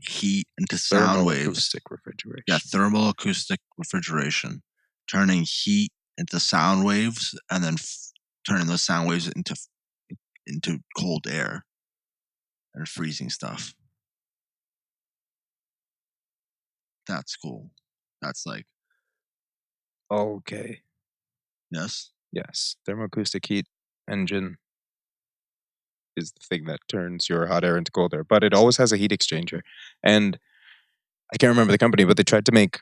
S1: heat into sound waves.
S2: acoustic refrigeration.
S1: Yeah, thermal acoustic refrigeration, turning heat into sound waves, and then f- turning those sound waves into into cold air and freezing stuff. That's cool. That's like
S2: Okay.
S1: yes.
S2: Yes, thermoacoustic heat engine is the thing that turns your hot air into cold air, but it always has a heat exchanger. And I can't remember the company, but they tried to make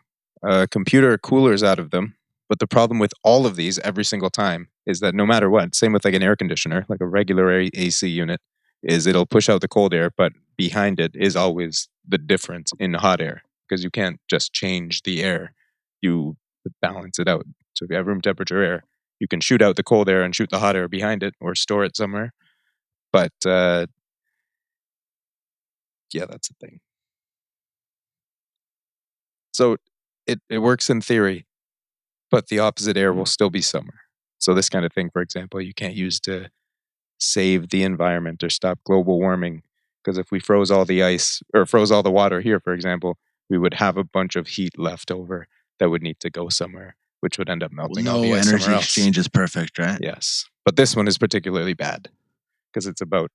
S2: uh, computer coolers out of them. But the problem with all of these every single time is that no matter what, same with like an air conditioner, like a regular AC unit, is it'll push out the cold air, but behind it is always the difference in hot air because you can't just change the air. You balance it out. So if you have room temperature air, you can shoot out the cold air and shoot the hot air behind it or store it somewhere. But uh, yeah, that's a thing. So it, it works in theory, but the opposite air will still be summer. So this kind of thing, for example, you can't use to save the environment or stop global warming. Because if we froze all the ice or froze all the water here, for example, we would have a bunch of heat left over that would need to go somewhere, which would end up melting
S1: no energy exchange is perfect, right?
S2: Yes, but this one is particularly bad because it's about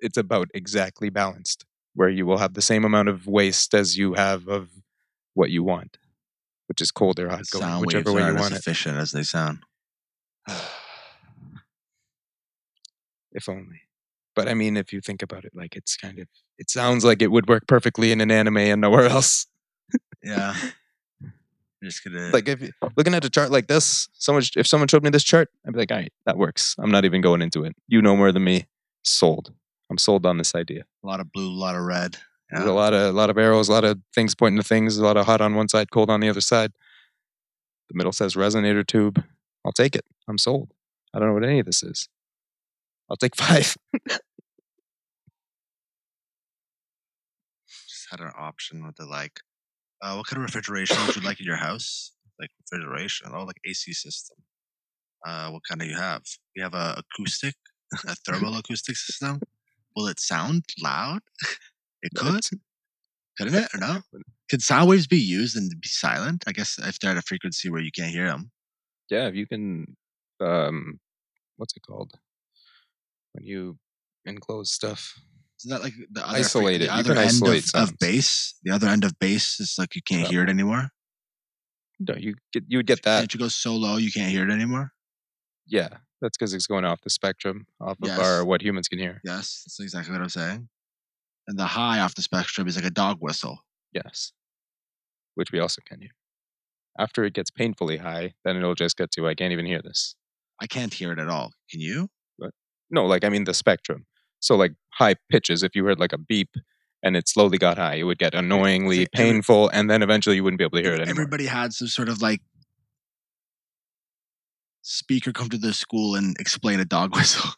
S2: it's about exactly balanced, where you will have the same amount of waste as you have of what you want, which is cold or hot, going
S1: Sound
S2: whichever way you
S1: aren't as
S2: want it.
S1: efficient as they sound.
S2: if only. But I mean, if you think about it, like it's kind of it sounds like it would work perfectly in an anime and nowhere else.
S1: Yeah. Just gonna
S2: Like if looking at a chart like this, someone if someone showed me this chart, I'd be like, all right, that works. I'm not even going into it. You know more than me. Sold. I'm sold on this idea.
S1: a lot of blue, a lot of red. Yeah.
S2: a lot of a lot of arrows, a lot of things pointing to things, a lot of hot on one side, cold on the other side. The middle says resonator tube. I'll take it. I'm sold. I don't know what any of this is. I'll take five.
S1: Had an option with the like, uh, what kind of refrigeration would you like in your house? Like refrigeration, oh, like AC system. Uh, what kind do you have? You have a acoustic, a thermal acoustic system. Will it sound loud? It could, couldn't it, or no? Could sound waves be used and be silent? I guess if they're at a frequency where you can't hear them.
S2: yeah, if you can um what's it called? When you enclose stuff.
S1: Is that like the other,
S2: Isolate
S1: the other
S2: can
S1: end
S2: isolate
S1: of, of bass? The other end of bass is like you can't
S2: Yeah.
S1: hear it anymore.
S2: No, you get you would get that.
S1: Can't you go so low you can't hear it anymore?
S2: Yeah. That's because it's going off the spectrum, off of our what humans can hear.
S1: Yes, that's exactly what I'm saying. And the high off the spectrum is like a dog whistle.
S2: Yes. Which we also can hear. After it gets painfully high, then it'll just get to I can't even hear this.
S1: I can't hear it at all. Can you?
S2: No, like I mean the spectrum. So like high pitches, if you heard like a beep and it slowly got high, it would get annoyingly painful, and then eventually you wouldn't be able to hear it anymore.
S1: Everybody had some sort of like speaker come to the school and explain a dog whistle.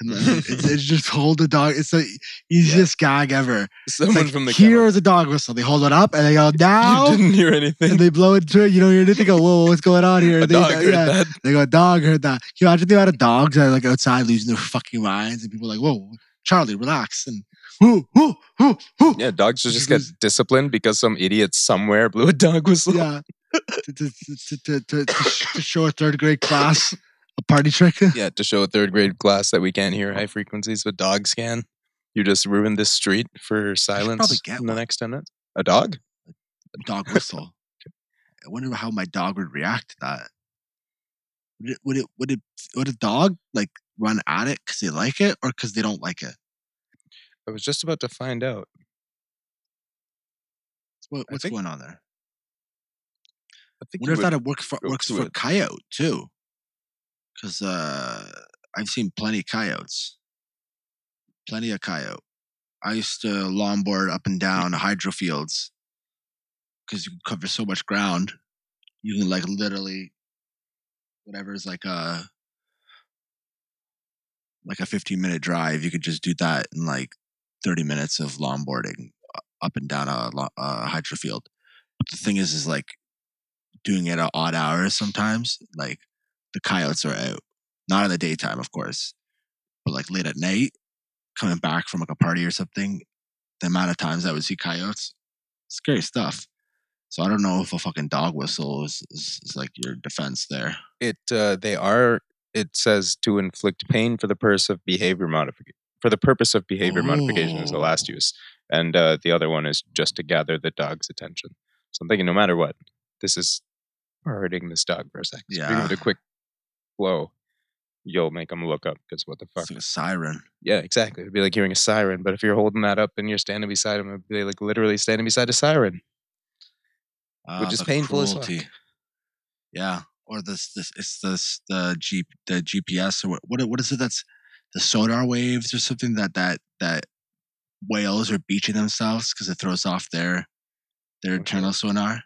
S1: And it's, it's just hold the dog. It's the easiest gag ever.
S2: Someone
S1: like,
S2: from the
S1: here is a dog whistle. They hold it up and they go now,
S2: You didn't hear anything.
S1: and they blow into it. You don't hear anything. Go, whoa, what's going on here?
S2: a
S1: They-
S2: dog
S1: yeah,
S2: heard that.
S1: They go, dog heard that. Can you imagine the amount of dogs that are like outside losing their fucking minds and people are like, whoa, Charlie, relax. And whoo, whoo, whoo, whoo.
S2: Yeah, dogs just get disciplined because some idiot somewhere blew a dog whistle.
S1: Yeah. to, to, to, to, to, to to show a third grade class a party trick.
S2: Yeah, to show a third grade class that we can't hear high frequencies with dogs can. You just ruined this street for silence in the
S1: one.
S2: next ten minutes. A dog?
S1: A dog whistle. I wonder how my dog would react to that. Would it, would it, would it, would a dog like run at it because they like it or because they don't like it?
S2: I was just about to find out.
S1: What, what's
S2: think-
S1: going on there?
S2: I think
S1: wonder if
S2: would-
S1: that works for works for coyote too, because uh, I've seen plenty of coyotes, plenty of coyote. I used to longboard up and down hydro fields because you cover so much ground. You can like literally, whatever is like a like a fifteen minute drive. You could just do that in like thirty minutes of longboarding up and down a, a hydro field. But the thing is, is like doing it at odd hours sometimes. Like the coyotes are out, not in the daytime, of course, but like late at night, coming back from like a party or something. The amount of times I would see coyotes, scary stuff. So I don't know if a fucking dog whistle is, is, is like your defense there.
S2: it uh, they are it says to inflict pain for the purpose of behavior modification for the purpose of behavior modification is the last
S1: Oh.
S2: use and uh, the other one is just to gather the dog's attention so i'm thinking no matter what this is hurting this dog for a second so you give it a quick blow you'll make them look up because what the fuck
S1: It's like a siren.
S2: yeah exactly it'd be like hearing a siren but if you're holding that up and you're standing beside them, it'd be like literally standing beside a siren Which
S1: Ah,
S2: is painful as fuck.
S1: Yeah, or this this it's this the G the GPS or what what what is it? That's the sonar waves or something that that that whales are beaching themselves because it throws off their their
S2: Okay.
S1: internal sonar.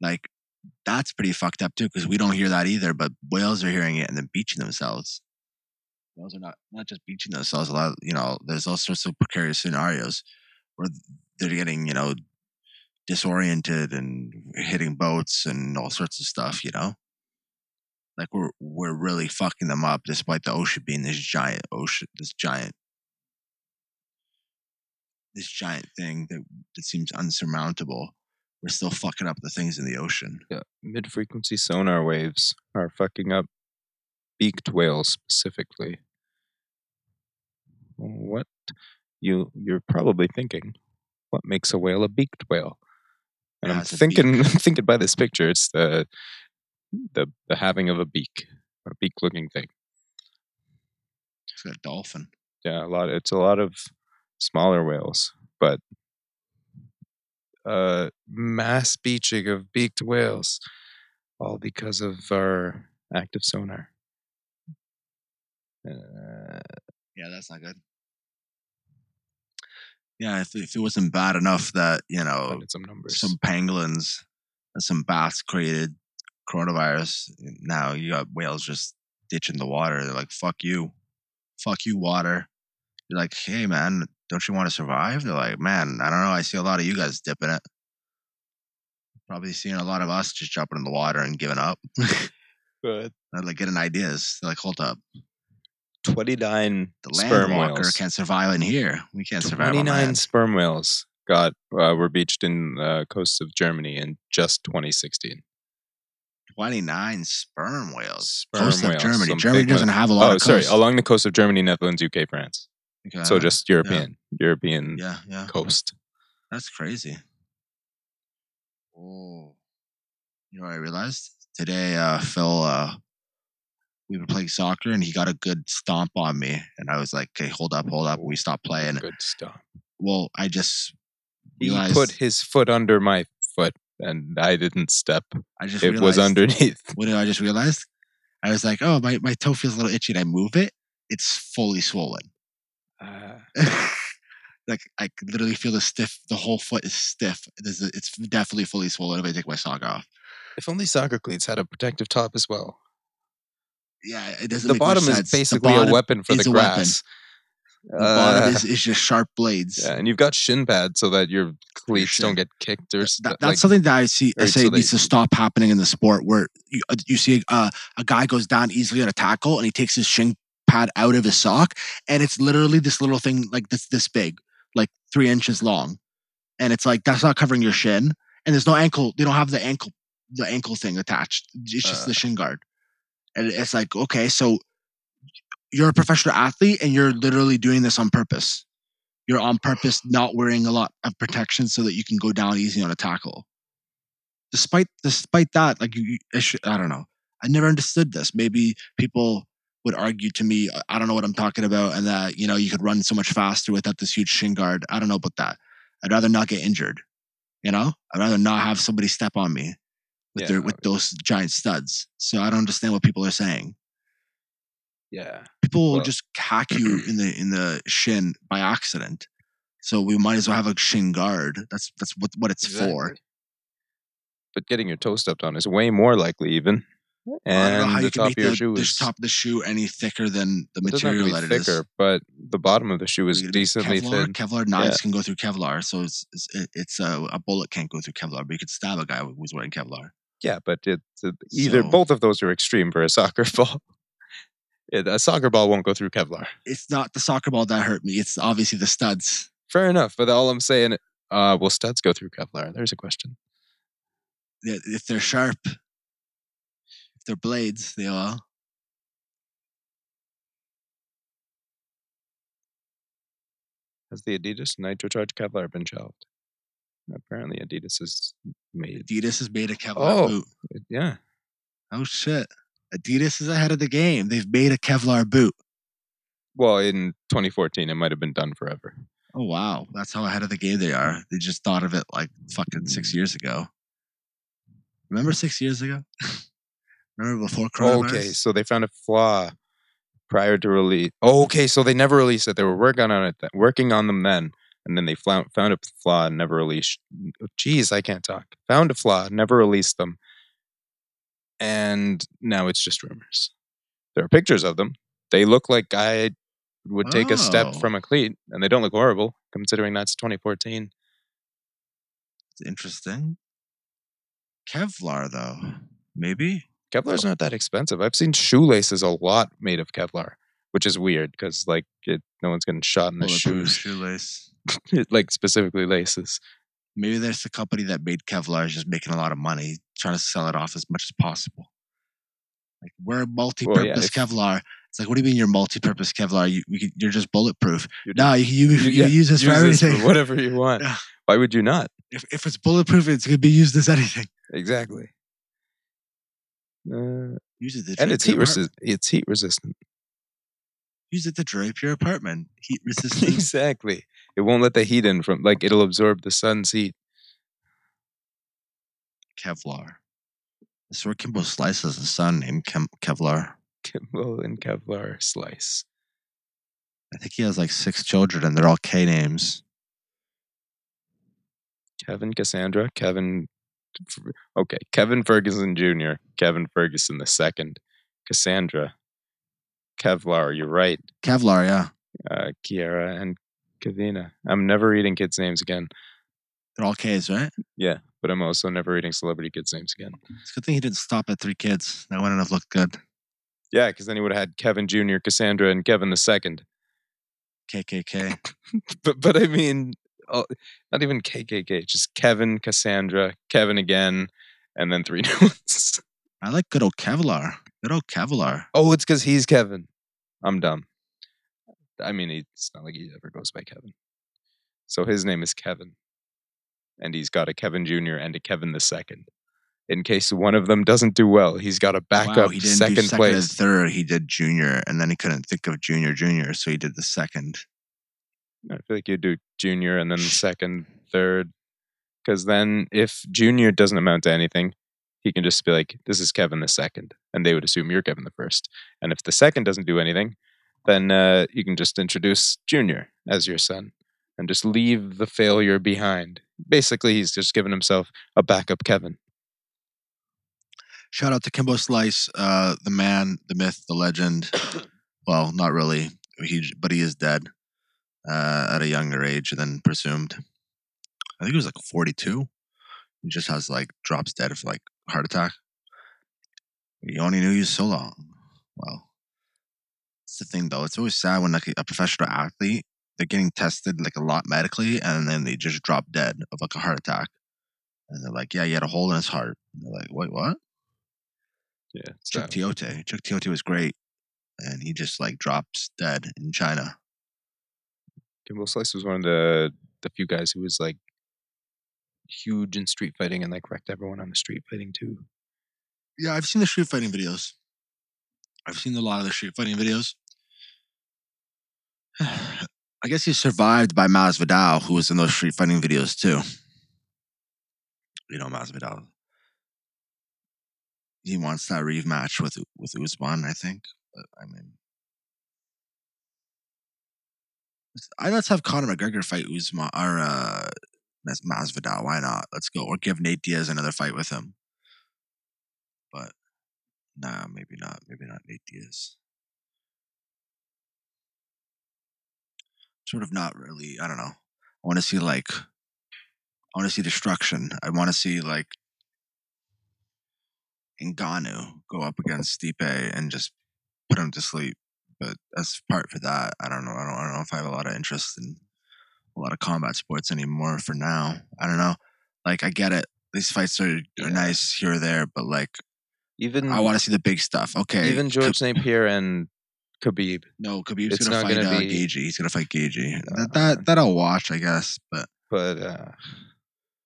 S1: Like that's pretty fucked up too because we don't hear that either. But whales are hearing it and then beaching themselves. Whales are not not just beaching themselves. A lot, of, you know, there's all sorts of precarious scenarios where they're getting you know disoriented and hitting boats and all sorts of stuff, you know? Like we're we're really fucking them up despite the ocean being this giant ocean this giant this giant thing that, that seems unsurmountable. We're still fucking up the things in the ocean.
S2: Yeah, mid frequency sonar waves are fucking up beaked whales specifically. What you you're probably thinking, what makes a whale a beaked whale? And I'm thinking I'm thinking by this picture, it's the the the having of a beak, a beak looking thing.
S1: It's a dolphin.
S2: Yeah, a lot it's a lot of smaller whales, but uh, mass beaching of beaked whales, all because of our active sonar. Uh,
S1: Yeah, that's not good. Yeah, if, if it wasn't bad enough that you know
S2: some numbers.
S1: some pangolins and some bats created coronavirus, now you got whales just ditching the water. They're like, "Fuck you, fuck you, water." You're like, "Hey, man, don't you want to survive?" They're like, "Man, I don't know. I see a lot of you guys dipping it. Probably seeing a lot of us just jumping in the water and giving up."
S2: Good.
S1: They're like getting ideas. They're like, "Hold up,
S2: 29
S1: the
S2: sperm whales.
S1: can't survive in here. We can't survive
S2: 29 sperm whales got uh, were beached in uh, coasts of Germany in just 2016.
S1: 29 sperm whales.
S2: Sperm
S1: Coast of
S2: whales,
S1: Germany. Germany doesn't have a lot
S2: Oh,
S1: of
S2: sorry, along the coast of Germany, Netherlands, UK, France. So just European, European
S1: yeah, yeah.
S2: coast.
S1: That's crazy. Oh. You know what I realized? Today, uh, Phil, uh, we were playing soccer and he got a good stomp on me. And I was like, okay, hold up, hold up. We stopped playing.
S2: Good stuff.
S1: Well, I just realized.
S2: He put his foot under my foot, and I didn't step.
S1: I just
S2: It
S1: realized-
S2: was underneath.
S1: What did I just realize? I was like, oh, my, my toe feels a little itchy. And I move it. It's fully swollen.
S2: Uh,
S1: like I literally feel the stiff. The whole foot is stiff. It's definitely fully swollen if I take my sock off.
S2: if only soccer cleats had a protective top as well.
S1: Yeah, it doesn't.
S2: The bottom is. Basically
S1: bottom-
S2: a weapon for the
S1: a
S2: grass.
S1: The bottom
S2: Uh,
S1: is, is just sharp blades.
S2: yeah, and you've got shin pads so that your cleats don't get kicked or
S1: that- that's something that I see. I say
S2: so
S1: needs
S2: they-
S1: to stop happening in the sport where you, uh, you see uh, a guy goes down easily on a tackle and he takes his shin pad out of his sock and it's literally this little thing like this this big, like three inches long, and it's like that's not covering your shin and there's no ankle. They don't have the ankle the ankle thing attached. It's just
S2: Uh.
S1: the shin guard, and it's like okay, so you're a professional athlete and you're literally doing this on purpose. You're on purpose not wearing a lot of protection so that you can go down easy on a tackle. Despite despite that, like you, you- I, should, I don't know. I never understood this. Maybe people would argue to me, "I- I don't know what I'm talking about, and that you know you could run so much faster without this huge shin guard. I don't know about that. I'd rather not get injured. You know, I'd rather not have somebody step on me with
S2: Yeah,
S1: their with those giant studs. So I don't understand what people are saying
S2: yeah.
S1: people will
S2: Well-
S1: just hack you in the in the shin by accident. So we might as well have a shin guard. That's that's what what it's for.
S2: But getting your toe stepped on is way more likely, even.
S1: I don't know
S2: And
S1: how
S2: the
S1: you can
S2: top
S1: make
S2: of your
S1: the,
S2: shoe
S1: the
S2: is
S1: top of the shoe any thicker than the
S2: it doesn't have to
S1: material that it is.
S2: thicker, but the bottom of the shoe is decently
S1: Kevlar,
S2: thin.
S1: Kevlar knives can go through Kevlar, so it's it's, it's a, a bullet can't go through Kevlar, but you could stab a guy who's wearing Kevlar.
S2: Yeah, but it's uh, either
S1: So-
S2: both of those are extreme for a soccer ball. It, a soccer ball won't go through Kevlar.
S1: It's not the soccer ball that hurt me. It's obviously the studs.
S2: Fair enough, but all I'm saying, uh, will studs go through Kevlar? There's a question.
S1: If they're sharp, they're blades, they are.
S2: Has the Adidas NitroCharge Kevlar been shelved? Apparently, Adidas has made.
S1: Adidas has made a Kevlar
S2: Oh.
S1: boot.
S2: Yeah,
S1: Oh shit. Adidas is ahead of the game. They've made a Kevlar boot.
S2: well, in 2014, it might have been done forever.
S1: Oh wow. That's how ahead of the game they are. They just thought of it like fucking six mm. years ago. Remember six years ago? Remember before coronavirus?
S2: Okay, so they found a flaw prior to release. Oh, okay, so they never released it. They were working on it, th- working on them then, and then they found found a flaw and never released. Jeez, I can't talk. Found a flaw, never released them, and now it's just rumors. There are pictures of them. They look like I would take a step
S1: Oh.
S2: from a cleat, and they don't look horrible considering that's 2014.
S1: It's interesting. Kevlar though. Maybe?
S2: Kevlar's not that expensive. I've seen shoelaces a lot made of Kevlar, which is weird because like it, no one's getting shot in the shoes.
S1: shoelace.
S2: like specifically laces.
S1: Maybe there's the company that made Kevlar is just making a lot of money, trying to sell it off as much as possible. Like we're a multi-purpose
S2: if-
S1: Kevlar. It's like, what do you mean you're multi-purpose Kevlar? You, you're just bulletproof.
S2: You're
S1: No, you, you, you,
S2: yeah,
S1: use this for
S2: Use this
S1: everything.
S2: for whatever you want.
S1: Yeah.
S2: Why would you not?
S1: if, if it's bulletproof, it's gonna be used as anything.
S2: Exactly. Uh,
S1: Use it to
S2: and it's heat resistant. It's heat resistant.
S1: Use it to drape your apartment. Heat resistant.
S2: exactly. It won't let the heat in from like it'll absorb the sun's heat.
S1: Kevlar. I swear Kimbo Slice has a son named Kem- Kevlar.
S2: Kimball and Kevlar Slice.
S1: I think he has like six children and they're all K names.
S2: Kevin Cassandra, Kevin. Okay, Kevin Ferguson Jr., Kevin Ferguson the second, Cassandra, Kevlar. You're right.
S1: Kevlar, yeah.
S2: Uh, Kiara and Kavina. I'm never reading kids' names again.
S1: They're all K's, right?
S2: Yeah, but I'm also never reading celebrity kids' names again.
S1: It's a good thing he didn't stop at three kids. That wouldn't have looked good.
S2: Yeah, because then he would have had Kevin Jr., Cassandra, and Kevin the second.
S1: KKK.
S2: But but I mean, oh, not even KKK, just Kevin, Cassandra, Kevin again, and then three new ones.
S1: I like good old Kevlar. Good old Kevlar.
S2: Oh, it's because he's Kevin. I'm dumb. I mean, it's not like he ever goes by Kevin. So his name is Kevin, and he's got a Kevin Jr. and a Kevin the second. In case one of them doesn't do well, he's got a backup
S1: wow, he didn't
S2: second,
S1: do second
S2: place.
S1: third. He did junior, and then he couldn't think of junior, junior, so he did the second.
S2: I feel like you do junior and then second, third. Because then if junior doesn't amount to anything, he can just be like, this is Kevin the second. And they would assume you're Kevin the first. And if the second doesn't do anything, then uh, you can just introduce junior as your son and just leave the failure behind. Basically, he's just given himself a backup Kevin.
S1: Shout out to Kimbo Slice, uh, the man, the myth, the legend. well, not really. He, but he is dead uh, at a younger age than presumed. I think he was like 42. He just has like drops dead of like heart attack. You only knew you so long. Well, it's the thing though. It's always sad when like a professional athlete they're getting tested like a lot medically, and then they just drop dead of like a heart attack. And they're like, "Yeah, he had a hole in his heart." And they're like, "Wait, what?"
S2: Yeah.
S1: Chuck Tiote. Chuck Tiote was great, and he just like drops dead in China.
S2: Kimbo Slice was one of the the few guys who was like huge in street fighting and like wrecked everyone on the street fighting too.
S1: Yeah, I've seen the street fighting videos. I've seen a lot of the street fighting videos. I guess he's survived by Masvidal, who was in those street fighting videos too. You know Masvidal. He wants that rematch with with Usman, I think. But I mean, let's- I let's have Conor McGregor fight Usman or uh, Mas- Masvidal. Why not? Let's go. Or give Nate Diaz another fight with him. But nah, maybe not. Maybe not Nate Diaz. Sort of not really. I don't know. I want to see like. I want to see destruction. I want to see like. Ngannou go up against Stipe and just put him to sleep. But as part for that, I don't know. I don't, I don't know if I have a lot of interest in a lot of combat sports anymore for now. I don't know. Like I get it. These fights are, are
S2: Yeah.
S1: nice here or there, but like
S2: Even
S1: I want to see the big stuff. Okay.
S2: even George St. Pierre and Khabib.
S1: No, Khabib's
S2: It's
S1: gonna fight
S2: gonna
S1: uh,
S2: be-
S1: Gaethje. He's gonna fight Gaethje.
S2: Uh,
S1: that, that that I'll watch, I guess. But
S2: But uh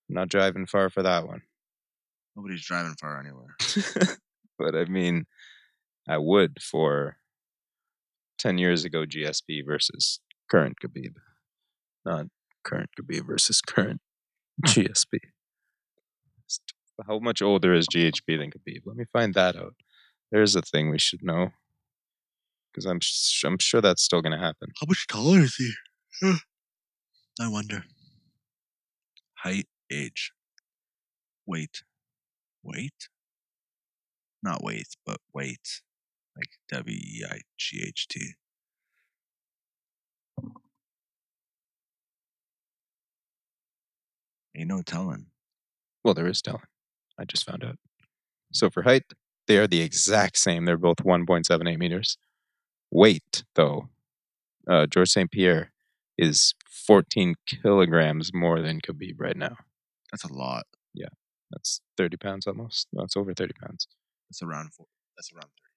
S2: not driving far for that one.
S1: nobody's driving far anywhere.
S2: but I mean I would for ten years ago GSP versus current Khabib. Not current Khabib versus current GSP. How much older is GSP than Khabib? Let me find that out. There's a thing we should know. Because I'm sh- I'm sure that's still gonna happen.
S1: How much taller is he? I wonder. Height, age, weight, weight. Not weight, but weight, like W E I G H T. Ain't no telling.
S2: Well, there is telling. I just found out. So for height, they are the exact same. They're both 1.78 meters. Weight, though, uh, George St. Pierre is 14 kilograms more than Khabib right now.
S1: That's a lot.
S2: Yeah, that's 30 pounds almost. No, it's over 30 pounds.
S1: That's around four. That's around thirty.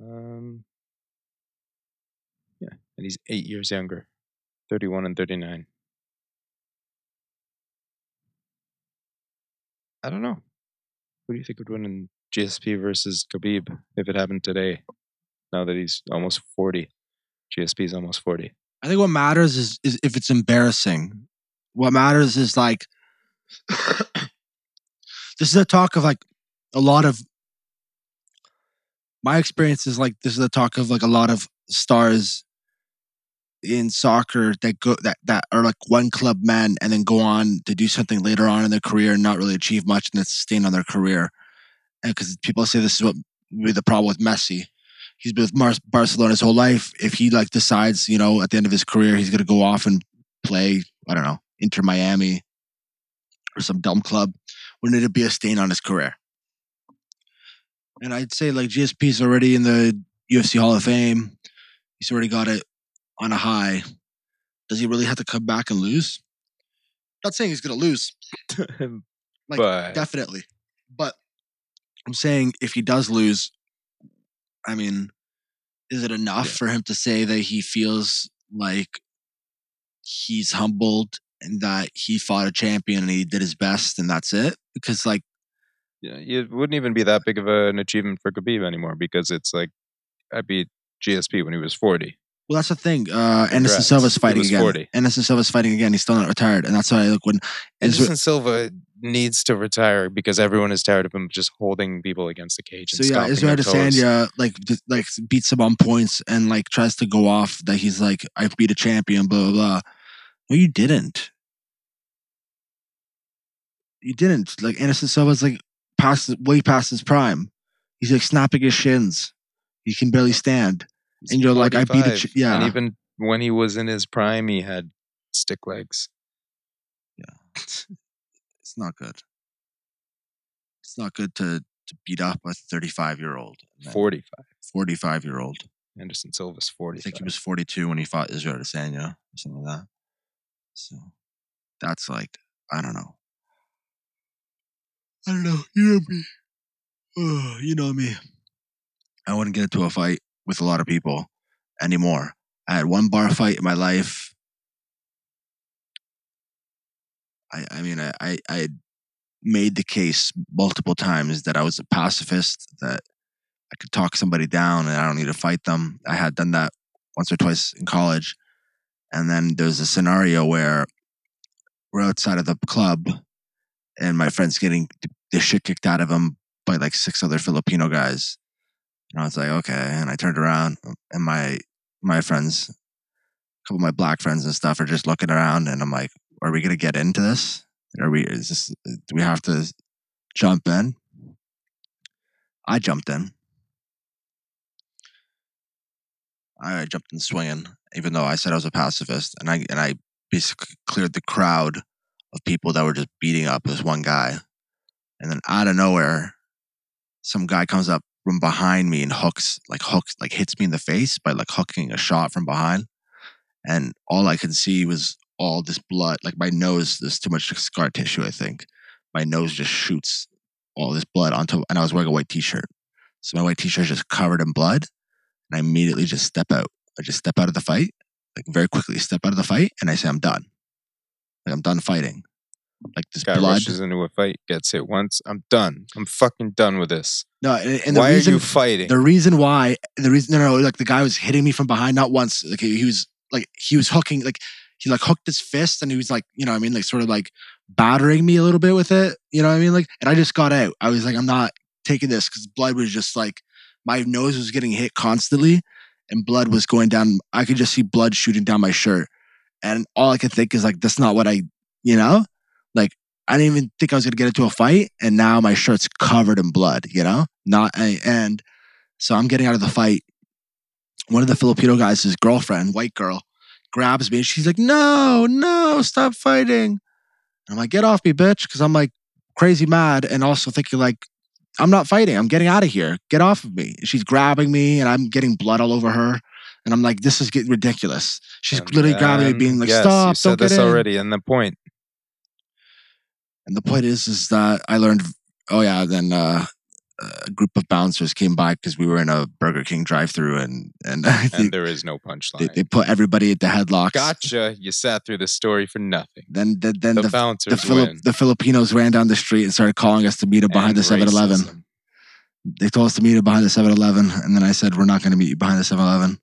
S2: Um, yeah, and he's eight years younger, 31 and 39. I don't know. Who do you think would win in GSP versus Khabib if it happened today? Now that he's almost 40. GSP is almost 40.
S1: I think what matters is is if it's embarrassing. What matters is like this is a talk of like a lot of my experience is like this is the talk of like a lot of stars in soccer that go that that are like one club men and then go on to do something later on in their career and not really achieve much and then sustain on their career. And because people say this is what would be the problem with Messi. He's been with Mar- Barcelona his whole life. If he like decides, you know, at the end of his career, he's going to go off and play, I don't know, Inter Miami or some dumb club, wouldn't it be a stain on his career? And I'd say like GSP's already in the UFC Hall of Fame. He's already got it on a high. Does he really have to come back and lose? Not saying he's going to lose, like
S2: but
S1: definitely. But I'm saying if he does lose, I mean, is it enough
S2: Yeah.
S1: for him to say that he feels like he's humbled and that he fought a champion and he did his best and that's it? Because like
S2: it wouldn't even be that big of an achievement for Khabib anymore because it's like I beat GSP when he was 40.
S1: Well, that's the thing. Uh, Anderson
S2: Congrats.
S1: Silva's fighting
S2: was
S1: again.
S2: 40.
S1: Anderson Silva's fighting again. He's still not retired, and that's why I look when
S2: Anderson Silva needs to retire because everyone is tired of him just holding people against the cage.
S1: So yeah, Israel. Adesanya like just, like beats him on points and like tries to go off that he's like I beat a champion, blah blah blah. No, you didn't. You didn't. Like Anderson Silva's like past way past his prime. He's like snapping his shins. He can barely stand.
S2: He's
S1: and you're like, I beat a ch- yeah.
S2: And even when he was in his prime, he had stick legs. Yeah.
S1: it's not good. It's not good to to beat up a 35 year old,
S2: 45.
S1: 45 year old.
S2: Anderson Silva's
S1: 40.
S2: I
S1: think he was 42 when he fought Israel Adesanya or something like that. So that's like, I don't know. I don't know. You know me. Oh, you know me. I wouldn't get into a fight with a lot of people anymore. I had one bar fight in my life. I, I mean, I, I, I made the case multiple times that I was a pacifist, that I could talk somebody down and I don't need to fight them. I had done that once or twice in college. And then there's a scenario where we're outside of the club and my friend's getting the shit kicked out of him by like six other Filipino guys. And I was like, okay. And I turned around and my my friends, a couple of my black friends and stuff are just looking around and I'm like, are we gonna get into this? Are we is this do we have to jump in? I jumped in. I jumped in swinging, even though I said I was a pacifist, and I and I basically cleared the crowd of people that were just beating up this one guy, and then out of nowhere, some guy comes up from behind me and hooks like hooks like hits me in the face by like hooking a shot from behind, and all I could see was all this blood. Like my nose, there's too much scar tissue. I think my nose just shoots all this blood onto, and I was wearing a white t-shirt, so my white t-shirt is just covered in blood and I immediately just step out. I just step out of the fight, like very quickly step out of the fight, and I say I'm done. Like I'm done fighting. Like this
S2: Guy
S1: blood.
S2: rushes into a fight, gets hit once. I'm done. I'm fucking done with this.
S1: No, and, and the
S2: Why
S1: reason
S2: are you fighting?
S1: the reason why the reason no no like the guy was hitting me from behind not once like he, he was like he was hooking like he like hooked his fist and he was like you know what I mean like sort of like battering me a little bit with it you know what I mean like and I just got out I was like I'm not taking this because blood was just like my nose was getting hit constantly and blood was going down I could just see blood shooting down my shirt and all I could think is like that's not what I you know I didn't even think I was gonna get into a fight, and now my shirt's covered in blood. You know, not and so I'm getting out of the fight. One of the Filipino guys, his girlfriend, white girl, grabs me and she's like, "No, no, stop fighting!" And I'm like, "Get off me, bitch!" Because I'm like crazy mad, and also thinking like, "I'm not fighting. I'm getting out of here. Get off of me!" She's grabbing me, and I'm getting blood all over her. And I'm like, "This is getting ridiculous." She's
S2: And
S1: literally grabbing me, being like,
S2: yes,
S1: "Stop!
S2: You said this
S1: in."
S2: already. And the point.
S1: And the point is, is that I learned. Oh yeah, then uh, a group of bouncers came by because we were in a Burger King drive-through, and and, think
S2: there is no punchline.
S1: they put everybody at the headlocks.
S2: Gotcha. You sat through the story for nothing.
S1: Then the, then
S2: The,
S1: the the,
S2: bouncers
S1: Filip,
S2: win.
S1: the Filipinos ran down the street and started calling us to meet them behind
S2: And
S1: the 7-Eleven. They told us to meet them behind the 7-Eleven, and then I said we're not going to meet you behind the 7-Eleven.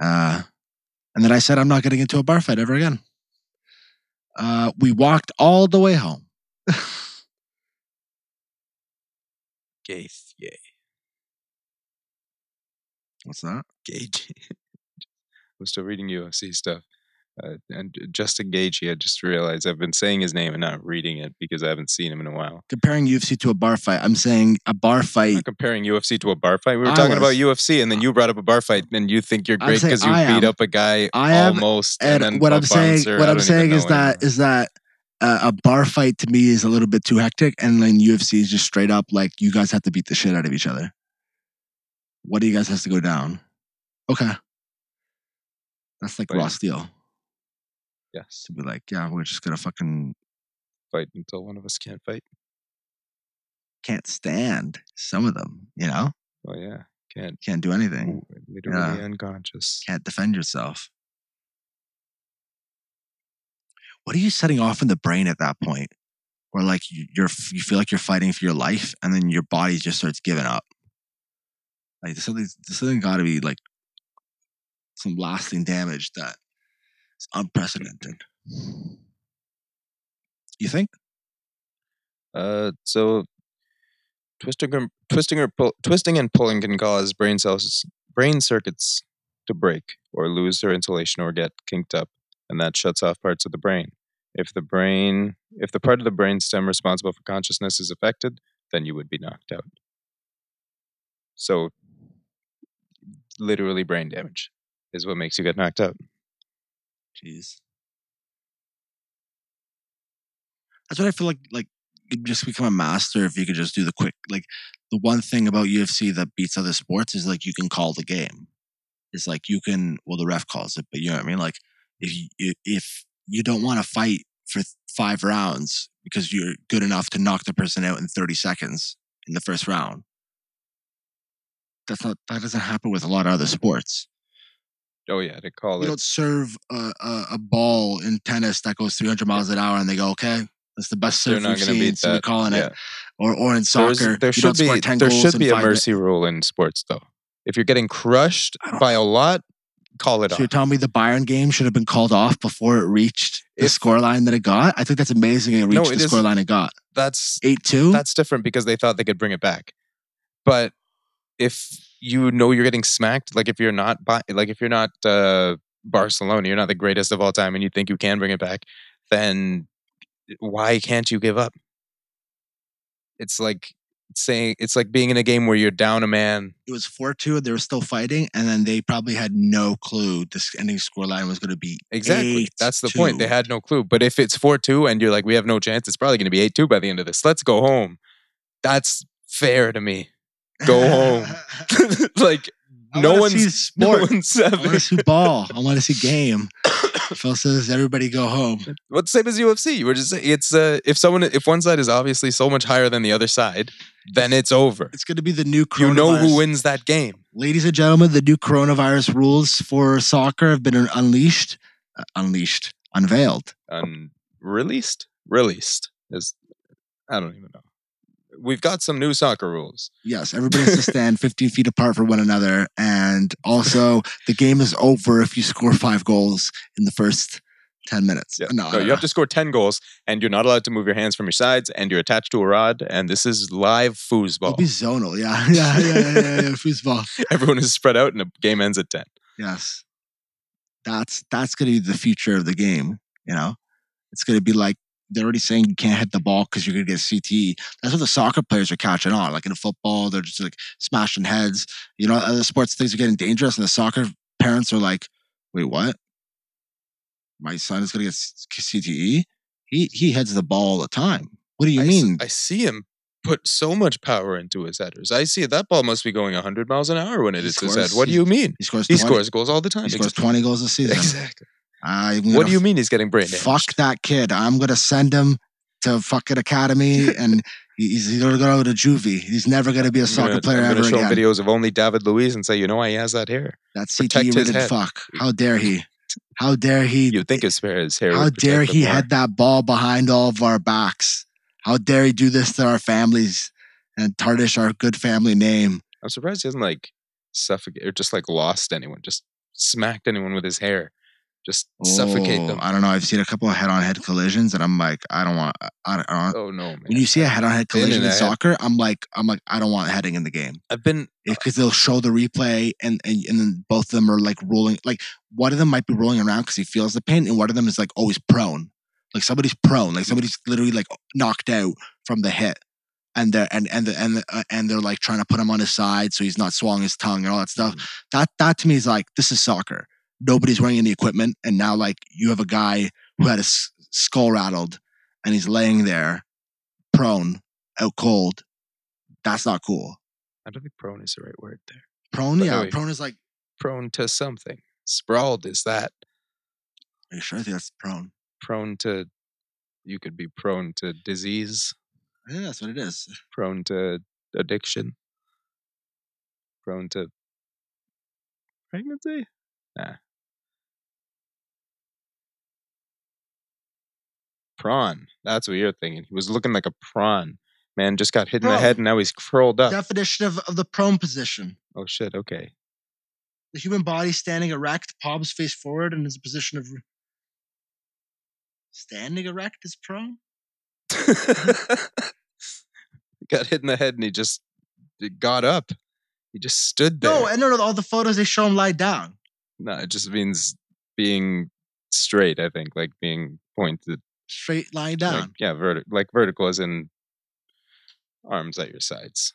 S1: Uh, and then I said I'm not getting into a bar fight ever again. Uh, we walked all the way home.
S2: Gauthier.
S1: What's that?
S2: Gage. I'm still reading UFC stuff. Uh, and Justin Gaethje, I just realized I've been saying his name and not reading it because I haven't seen him in a while.
S1: Comparing UFC to a bar fight, I'm saying a bar
S2: I'm
S1: fight.
S2: not comparing UFC to a bar fight. We were
S1: I
S2: talking about. UFC, and then you brought up a bar fight, and you think you're great because you
S1: I
S2: beat
S1: am.
S2: up a guy
S1: I am,
S2: almost.
S1: And
S2: then
S1: what I'm saying, what
S2: I
S1: I'm saying is
S2: know
S1: that that uh, a bar fight to me is a little bit too hectic, and then UFC is just straight up like you guys have to beat the shit out of each other. What do you guys has to go down? Okay, that's like
S2: Fight.
S1: raw steel
S2: yes,
S1: to be like, yeah, we're just gonna fucking
S2: fight until one of us can't fight.
S1: can't stand some of them. You know,
S2: Oh yeah, can't.
S1: can't do anything,
S2: literally
S1: Yeah.
S2: unconscious.
S1: can't defend yourself. What are you setting off in the brain at that point? Where like you- you're you feel like you're fighting for your life, and then your body just starts giving up. Like there's something, there's something got to be like some lasting damage that is unprecedented. You think?
S2: Uh, so twisting, twisting or pull, twisting and pulling can cause brain cells, brain circuits to break or lose their insulation or get kinked up, and that shuts off parts of the brain. If the brain, if the part of the brain stem responsible for consciousness is affected, then you would be knocked out. So, literally, brain damage is what makes you get knocked out.
S1: Jeez. That's what I feel like. Like you'd just become a master if you could just do the quick. Like the one thing about UFC that beats other sports is like you can call the game. It's like you can. Well, the ref calls it, but you know what I mean. Like if you if you don't want to fight for five rounds because you're good enough to knock the person out in thirty seconds in the first round. That's not. That doesn't happen with a lot of other sports.
S2: Oh yeah, to call
S1: You
S2: it.
S1: You don't serve a, a, a ball in tennis that goes 300 miles an hour and they go, okay, that's the best
S2: They're
S1: serve
S2: not
S1: we've
S2: going to
S1: seen,
S2: beat
S1: so
S2: that.
S1: calling
S2: yeah.
S1: it. Or, or in
S2: There's-
S1: soccer,
S2: there should be there should be a
S1: five minutes.
S2: mercy rule in sports though. If you're getting crushed by a lot, call it
S1: So
S2: off.
S1: you're telling me the Bayern game should have been called off before it reached the
S2: If-
S1: scoreline that it got? I think that's amazing it reached
S2: No,
S1: the
S2: it is-
S1: scoreline it got.
S2: That's
S1: 8 2?
S2: that's different because they thought they could bring it back. But if you know you're getting smacked, like if you're not like if you're not uh, Barcelona, you're not the greatest of all time, and you think you can bring it back, then why can't you give up? It's like saying it's like being in a game where you're down a man.
S1: It was 4 2 they were still fighting, and then they probably had no clue this ending scoreline was going to be
S2: Exactly. That's the point. They had no clue. But if it's 4 2 and you're like, we have no chance, it's probably going to be 8 2 by the end of this. Let's go home. That's fair to me. Go home. like, no
S1: wanna see
S2: one's, no
S1: sport.
S2: one's
S1: I want to see ball. I want to see game. Phil says, "Everybody go home."
S2: What's the same as UFC? We're just saying it's uh, if someone if one side is obviously so much higher than the other side, then it's over.
S1: It's going to be the new.
S2: You know who wins that game.
S1: Ladies and gentlemen, the new coronavirus rules for soccer have been unleashed, uh, unleashed, unveiled.
S2: Un- released, released is I don't even know. We've got some new soccer rules.
S1: Yes, everybody has to stand 15 feet apart from one another, and also the game is over if you score five goals in the first 10 minutes.
S2: Yeah.
S1: No,
S2: No, you have to score 10 goals and you're not allowed to move your hands from your sides and you're attached to a rod and this is live foosball.
S1: It'll be zonal. Yeah, yeah, yeah, yeah, yeah, yeah. Foosball.
S2: Everyone is spread out and the game ends at 10.
S1: Yes, that's that's going to be the future of the game. You know, it's going to be like they're already saying you can't hit the ball because you're going to get CTE. That's what the soccer players are catching on. Like in football, they're just like smashing heads. You know, other sports things are getting dangerous, and the soccer parents are like, "Wait, what? My son is going to get CTE? He he heads the ball all the time. What do you
S2: I s-
S1: mean?
S2: I see him put so much power into his headers. I see it. that ball must be going 100 miles an hour when it
S1: He
S2: hits his head.
S1: scores-
S2: What do you mean?
S1: he scores.
S2: He scores goals all the time.
S1: He scores
S2: Ex-
S1: twenty goals a season.
S2: Exactly.
S1: I'm
S2: What do you mean he's getting brain damage?
S1: fuck that kid. I'm gonna send him to fucking academy, and he's, he's gonna go to juvie. He's never gonna be a soccer
S2: gonna-
S1: player
S2: I'm
S1: ever
S2: show
S1: again.
S2: videos of only David Luiz and say, you know why he has that hair?
S1: That
S2: protect
S1: CTE ridden fuck. How dare he? How dare he?
S2: You'd think his hair, his hair
S1: How dare he head that ball behind all of our backs? How dare he do this to our families and tarnish our good family name?
S2: I'm surprised he hasn't like suffocated or just like lost anyone, just smacked anyone with his hair. Just suffocate
S1: Oh,
S2: them.
S1: I don't know. I've seen a couple of head-on-head collisions, and I'm like, I don't want. I don't. I don't
S2: Oh no, man!
S1: when you see a head-on-head
S2: in
S1: collision in
S2: a head-
S1: soccer, I'm like, I'm like, I don't want heading in the game
S2: I've been uh,
S1: because they'll show the replay, and and and then both of them are like rolling. Like one of them might be rolling around because he feels the pain, and one of them is like always prone. Like somebody's prone, like mm-hmm. somebody's literally like knocked out from the hit, and they're and and the, and the, uh, and they're like trying to put him on his side so he's not swallowing his tongue and all that stuff. Mm-hmm. That that to me is like this is soccer. Nobody's wearing any equipment, and now like you have a guy who had his skull rattled, and he's laying there, prone, out cold. That's not cool.
S2: I don't think prone is the right word there.
S1: Prone,
S2: But
S1: yeah,
S2: anyway.
S1: prone is like.
S2: Prone to something. Sprawled is that.
S1: Are you sure? I think that's prone.
S2: Prone to. You could be prone to disease.
S1: Yeah, that's what it is.
S2: Prone to addiction. Prone to pregnancy. Nah. Prawn. That's what you're thinking. He was looking like a prawn. Man just got hit in the
S1: Bro.
S2: head and now he's curled up.
S1: Definition of, of the prone position:
S2: oh shit. Okay.
S1: the human body standing erect, palms face forward, and is a position of. Standing erect is prone.
S2: got hit in the head and he just got up. He just stood there.
S1: No, and no, no, all the photos they show him lie down.
S2: no, it just means being straight. I think like being pointed.
S1: Straight lying
S2: Like,
S1: down.
S2: yeah, verti- like vertical as in arms at your sides.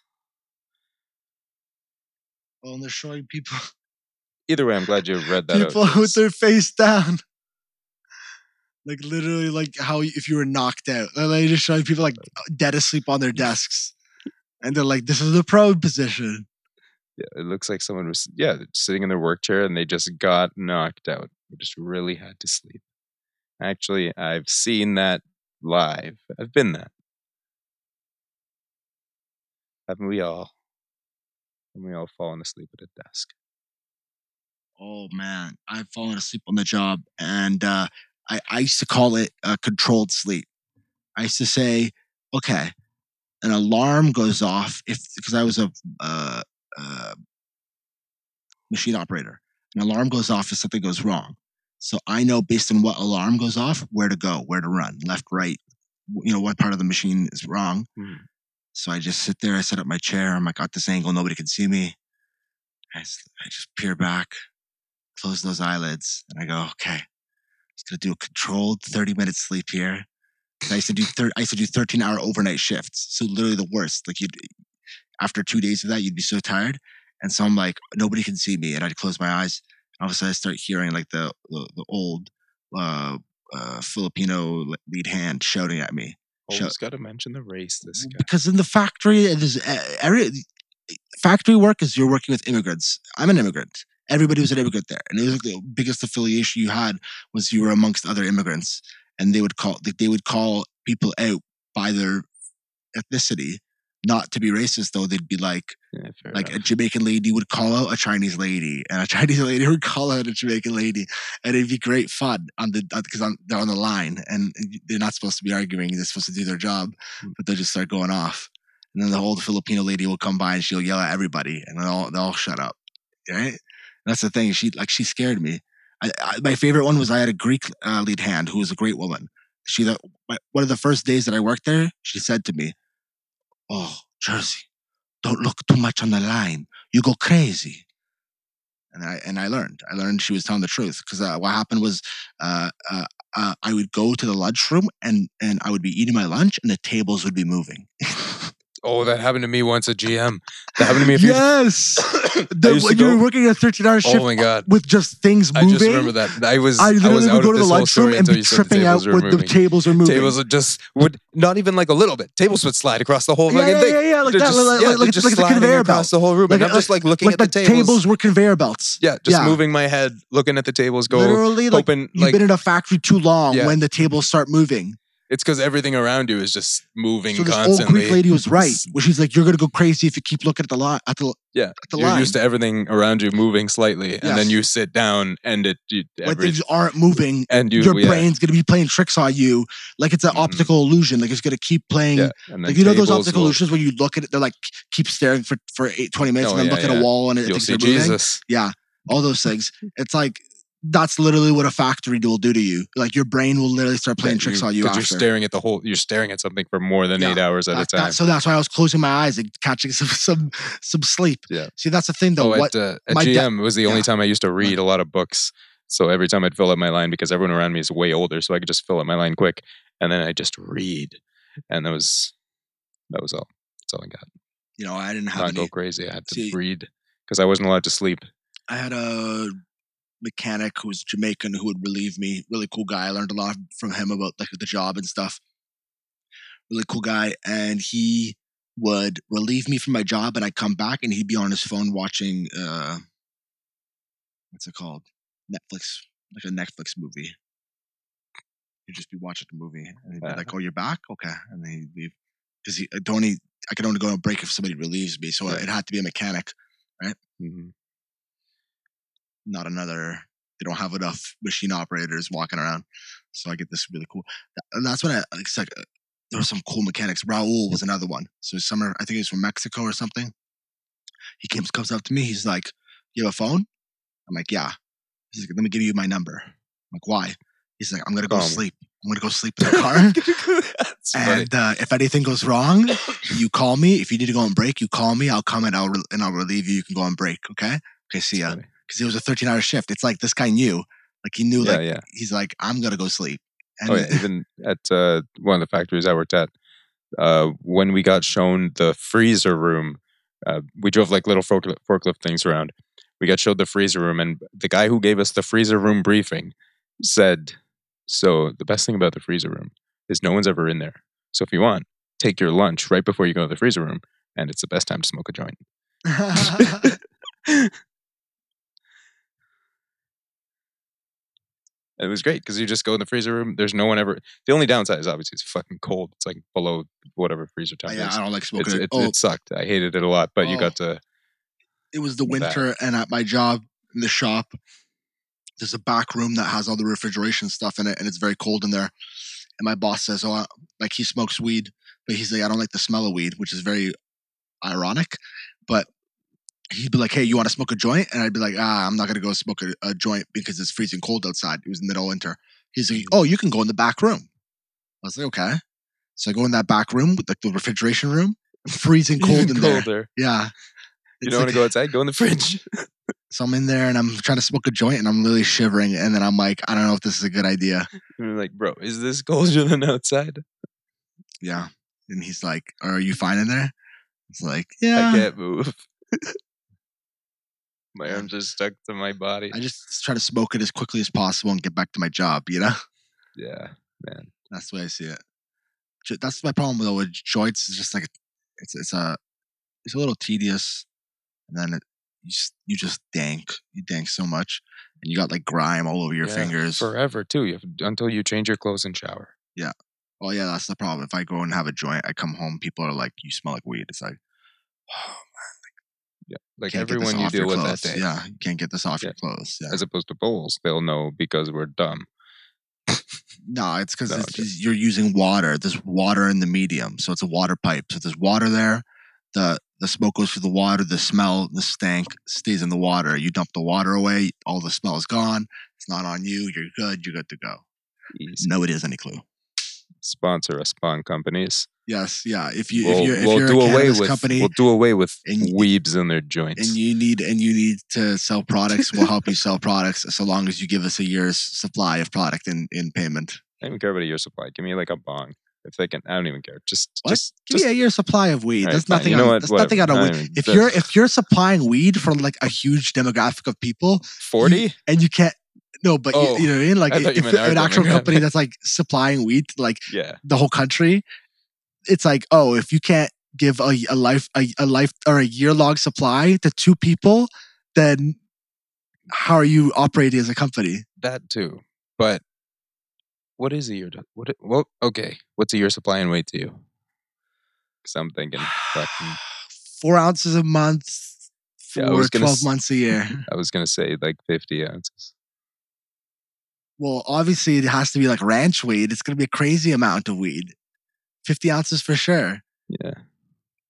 S1: well, and they're showing people
S2: Either way, I'm glad you read that.
S1: people
S2: out.
S1: with their face down. Like literally, like how if you were knocked out. Uh, and they just showing people like dead asleep on their desks, and they're like, "This is the prone position."
S2: Yeah, it looks like someone was yeah sitting in their work chair and they just got knocked out. They just really had to sleep. Actually, I've seen that live. I've been that. Haven't we all? Haven't we all fallen asleep at a desk?
S1: Oh man, I've fallen asleep on the job, and uh, I, I used to call it uh, controlled sleep. I used to say, okay, an alarm goes off if because I was a uh, uh, machine operator. An alarm goes off if something goes wrong. So I know based on what alarm goes off, where to go, where to run, left, right. You know what part of the machine is wrong.
S2: Hmm.
S1: So I just sit there. I set up my chair. I'm like, got this angle. Nobody can see me. I just peer back close those eyelids and I go, okay, just gonna do a controlled 30 minute sleep here. I used to do thir- I used to do 13 hour overnight shifts. So literally the worst. Like you'd after two days of that, you'd be so tired. And so I'm like, nobody can see me. And I'd close my eyes. All of a sudden I start hearing like the the, the old uh, uh, Filipino lead hand shouting at me.
S2: Always got to mention the race. This guy.
S1: Because in the factory, there's uh, every factory work is you're working with immigrants. I'm an immigrant. Everybody was an immigrant there, and it was like the biggest affiliation you had was you were amongst other immigrants, and they would call they would call people out by their ethnicity, not to be racist though. They'd be like
S2: Yeah,
S1: like a. Jamaican lady would call out a Chinese lady, and a Chinese lady would call out a Jamaican lady, and it'd be great fun on the because on, they're on the line and they're not supposed to be arguing; they're supposed to do their job,
S2: Mm.
S1: but they'll just start going off, and then the whole Filipino lady will come by and she'll yell at everybody, and they'll all, they'll all shut up, right? And that's the thing. She like she scared me. I, I, my favorite one was I had a Greek uh, lead hand who was a great woman. She the one of the first days that I worked there, she said to me, "Oh, Jerzy." don't look too much on the line. You go crazy. And I and I learned. I learned she was telling the truth because uh, what happened was uh, uh, uh, I would go to the lunchroom and and I would be eating my lunch and the tables would be moving.
S2: Oh, that happened to me once at GM. That happened to me a few.
S1: yes, The-
S2: used to
S1: when you were working a thirteen-hour oh shift
S2: Oh my god.
S1: with just things moving.
S2: I just remember that. I was
S1: I
S2: I, was
S1: literally
S2: out
S1: would go to the lunchroom and be
S2: the
S1: tripping out when the tables are moving.
S2: Tables would just would not even like a little bit. Tables would slide across the whole
S1: yeah,
S2: fucking
S1: yeah,
S2: thing.
S1: yeah, yeah, like
S2: They're
S1: that,
S2: just,
S1: like,
S2: yeah,
S1: like, like,
S2: just
S1: like
S2: sliding
S1: conveyor
S2: across
S1: belt.
S2: the whole room,
S1: Like
S2: and I'm just like uh, looking
S1: Like
S2: at the,
S1: the
S2: tables.
S1: tables were conveyor belts.
S2: Yeah, just moving my head, looking at the tables, go
S1: Literally, like you've been in a factory too long when the tables start moving.
S2: It's because everything around you is just moving
S1: So this old
S2: constantly.
S1: Greek lady was right, where she's like, "You're gonna go crazy if you keep looking at the line at the
S2: Yeah,
S1: at the
S2: you're
S1: line
S2: used to everything around you moving slightly, and then you sit down and it you,
S1: when
S2: every,
S1: things aren't moving.
S2: and you
S1: your
S2: yeah,
S1: brain's gonna be playing tricks on you, like it's an
S2: Mhm.
S1: optical illusion. Like it's gonna keep playing.
S2: yeah,
S1: Like you know those optical
S2: will-
S1: illusions where you look at it, they're like keep staring for for eight, 20 minutes
S2: Oh,
S1: and then
S2: yeah,
S1: look at a wall and it
S2: You'll
S1: thinks
S2: see
S1: moving.
S2: Jesus.
S1: Yeah, all those things. It's like that's literally what a factory will do to you. Like your brain will literally start playing tricks on you
S2: 'cause
S1: after.
S2: You're staring at the whole. You're staring at something for more than
S1: Yeah,
S2: eight hours at
S1: That-
S2: a time.
S1: that- so that's why I was closing my eyes and catching some some some sleep.
S2: Yeah.
S1: See, that's the thing though.
S2: oh,
S1: what
S2: at, uh, at GM was the only
S1: yeah.
S2: time I used to read a lot of books. So every time I'd fill up my line because everyone around me is way older, so I could just fill up my line quick, and then I just read, and that was that was all. That's all I got.
S1: you know, I didn't have
S2: Not
S1: any.
S2: go crazy. I had to
S1: See-
S2: read because I wasn't allowed to sleep.
S1: I had a mechanic who was Jamaican who would relieve me. Really cool guy. I learned a lot from him about like the job and stuff. Really cool guy, and he would relieve me from my job, and I'd come back, and he'd be on his phone watching. uh What's it called? Netflix, like a Netflix movie. He'd just be watching the movie, and he'd be
S2: Uh.
S1: like, "Oh, you're back? Okay," and then he'd leave because he I'd only I could only go on break if somebody relieves me, so it had to be a mechanic.
S2: Right hmm
S1: not another they don't have enough machine operators walking around. So i get this really cool and that's when i it's like uh, there were some cool mechanics. Raul was another one. So summer i think he was from mexico or something. He comes comes up to me he's like you have a phone? I'm like yeah. He's like let me give you my number. I'm like why? He's like i'm gonna go
S2: me.
S1: sleep. I'm gonna go sleep in the car. And uh, if anything goes wrong you call me. If you need to go on break you call me. I'll come and i'll re- and i'll relieve you. You can go on break okay? Okay see ya.
S2: funny.
S1: Because it was a 13 hour shift. It's like this guy knew, like he knew,
S2: Yeah,
S1: like
S2: yeah.
S1: he's like, I'm gonna go sleep. And
S2: Oh yeah, even at uh, one of the factories I worked at, uh, when we got shown the freezer room, uh, we drove like little forklift, forklift things around. We got showed the freezer room, and the guy who gave us the freezer room briefing said, "So the best thing about the freezer room is no one's ever in there. So if you want, take your lunch right before you go to the freezer room, and it's the best time to smoke a joint." it was great because you just go in the freezer room. There's no one ever. The only downside is obviously it's fucking cold. It's like below whatever freezer
S1: Oh,
S2: time
S1: yeah,
S2: is.
S1: I don't like
S2: It's,
S1: smoking.
S2: it,
S1: oh,
S2: it sucked. I hated it a lot, but you
S1: Oh.
S2: got to.
S1: it was the winter, and at my job in the shop, there's a back room that has all the refrigeration stuff in it, and it's very cold in there. And my boss says, "Oh, I- like he smokes weed, but he's like, I don't like the smell of weed," which is very ironic. But he'd be like, "Hey, you want to smoke a joint?" And I'd be like, "Ah, I'm not gonna go smoke a, a joint because it's freezing cold outside." It was middle of winter. He's like, "Oh, you can go in the back room." I was like, "Okay." So I go in that back room, with like the refrigeration room, freezing cold
S2: Even
S1: in there.
S2: colder.
S1: Yeah.
S2: You
S1: It's
S2: don't want to go outside? Go in the fridge.
S1: So I'm in there and I'm trying to smoke a joint and I'm really shivering. And then I'm like, I don't know if this is a good idea.
S2: And you're like, bro, is this colder than outside?
S1: Yeah. And he's like, Are you fine in there? It's like, Yeah.
S2: I can't move. My arms are stuck to my body.
S1: I just try to smoke it as quickly as possible and get back to my job, you know?
S2: yeah, man.
S1: That's the way I see it. That's my problem though with joints. It's just like it's it's a it's a little tedious, and then it, you just, you just dank, you dank so much, and you got like grime all over your
S2: Yeah,
S1: fingers.
S2: forever too. You have, until you change your clothes and shower. Yeah.
S1: Oh yeah, that's the problem. If I go and have a joint, I come home, people are like, "You smell like weed." It's like, oh,
S2: Yeah, like
S1: can't
S2: everyone you deal with that day.
S1: Yeah, you can't get this off your clothes. Yeah.
S2: As opposed to bowls, they'll know because we're dumb.
S1: No, it's because
S2: No,
S1: you're using water. There's water in the medium, so it's a water pipe. So there's water there. The the smoke goes through the water. The smell, the stank stays in the water. You dump the water away. All the smell is gone. It's not on you. You're good. You're good to go.
S2: Easy.
S1: No, it is any clue.
S2: Sponsor us, spawn companies.
S1: Yes, yeah. If you
S2: we'll
S1: if you're if
S2: we'll
S1: you're
S2: do
S1: a
S2: away with
S1: company
S2: we'll do away with
S1: and
S2: weebs in their joints.
S1: and you need and you need to sell products, we'll help you sell products so long as you give us a year's supply of product in in payment.
S2: I don't even care about your supply. Give me like a bong. If they can, I don't even care. Just,
S1: What?
S2: just,
S1: Give
S2: just
S1: me a year's supply of weed.
S2: Right,
S1: That's
S2: fine.
S1: nothing.
S2: You know
S1: on,
S2: what?
S1: That's nothing on a weed. If you're if you're supplying weed for like a huge demographic of people,
S2: forty.
S1: and you can't no, but
S2: Oh,
S1: you, you oh, know what I mean. Like
S2: I you
S1: if an actual company that's like supplying weed to like
S2: Yeah,
S1: the whole country, it's like oh, if you can't give a, a life a, a life or a year long supply to two people, then how are you operating as a company?
S2: that too. But what is a year? To, what? Well, okay. What's a year supply and weight to you? Because I'm thinking, fucking.
S1: Four ounces a month
S2: Yeah,
S1: for
S2: gonna
S1: twelve
S2: s-
S1: months a year.
S2: I was gonna say like fifty ounces.
S1: Well, obviously it has to be like ranch weed. It's gonna be a crazy amount of weed. Fifty ounces for sure.
S2: Yeah,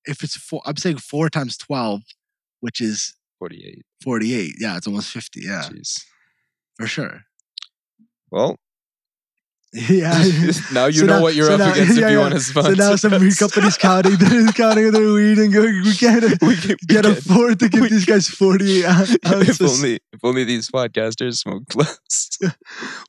S1: If it's four, I'm saying four times twelve, which is
S2: forty-eight.
S1: forty-eight. Yeah, it's almost fifty. Yeah,
S2: Jeez.
S1: for sure.
S2: Well,
S1: Yeah.
S2: now you
S1: So
S2: know
S1: now-
S2: what you're
S1: so
S2: up
S1: now-
S2: against
S1: yeah,
S2: if you
S1: yeah.
S2: want to
S1: So now some weed companies counting their, counting their weed and going, we can't,
S2: we can, we
S1: can't
S2: can-
S1: afford to give these guys 48 ounces.
S2: if only if only these podcasters smoke less.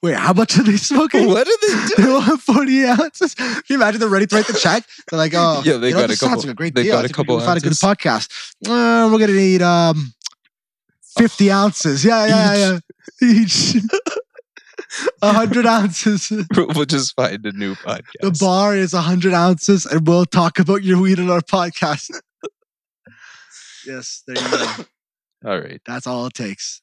S1: Wait, how much are they smoking?
S2: what are they
S1: They
S2: doing?
S1: want 48 ounces. Can you imagine they're ready to write the check? They're like, oh,
S2: Yeah, they
S1: you know,
S2: got a
S1: sounds
S2: couple-
S1: like a great
S2: they
S1: deal.
S2: got a
S1: think we
S2: couple
S1: can a good
S2: ounces.
S1: podcast. Uh, we're gonna need um 50 ounces. Yeah, yeah, yeah. yeah. Each. A hundred ounces.
S2: we'll just find a new podcast.
S1: The bar is a hundred ounces, and we'll talk about your weed on our podcast. yes, there you go.
S2: All right.
S1: That's all it takes.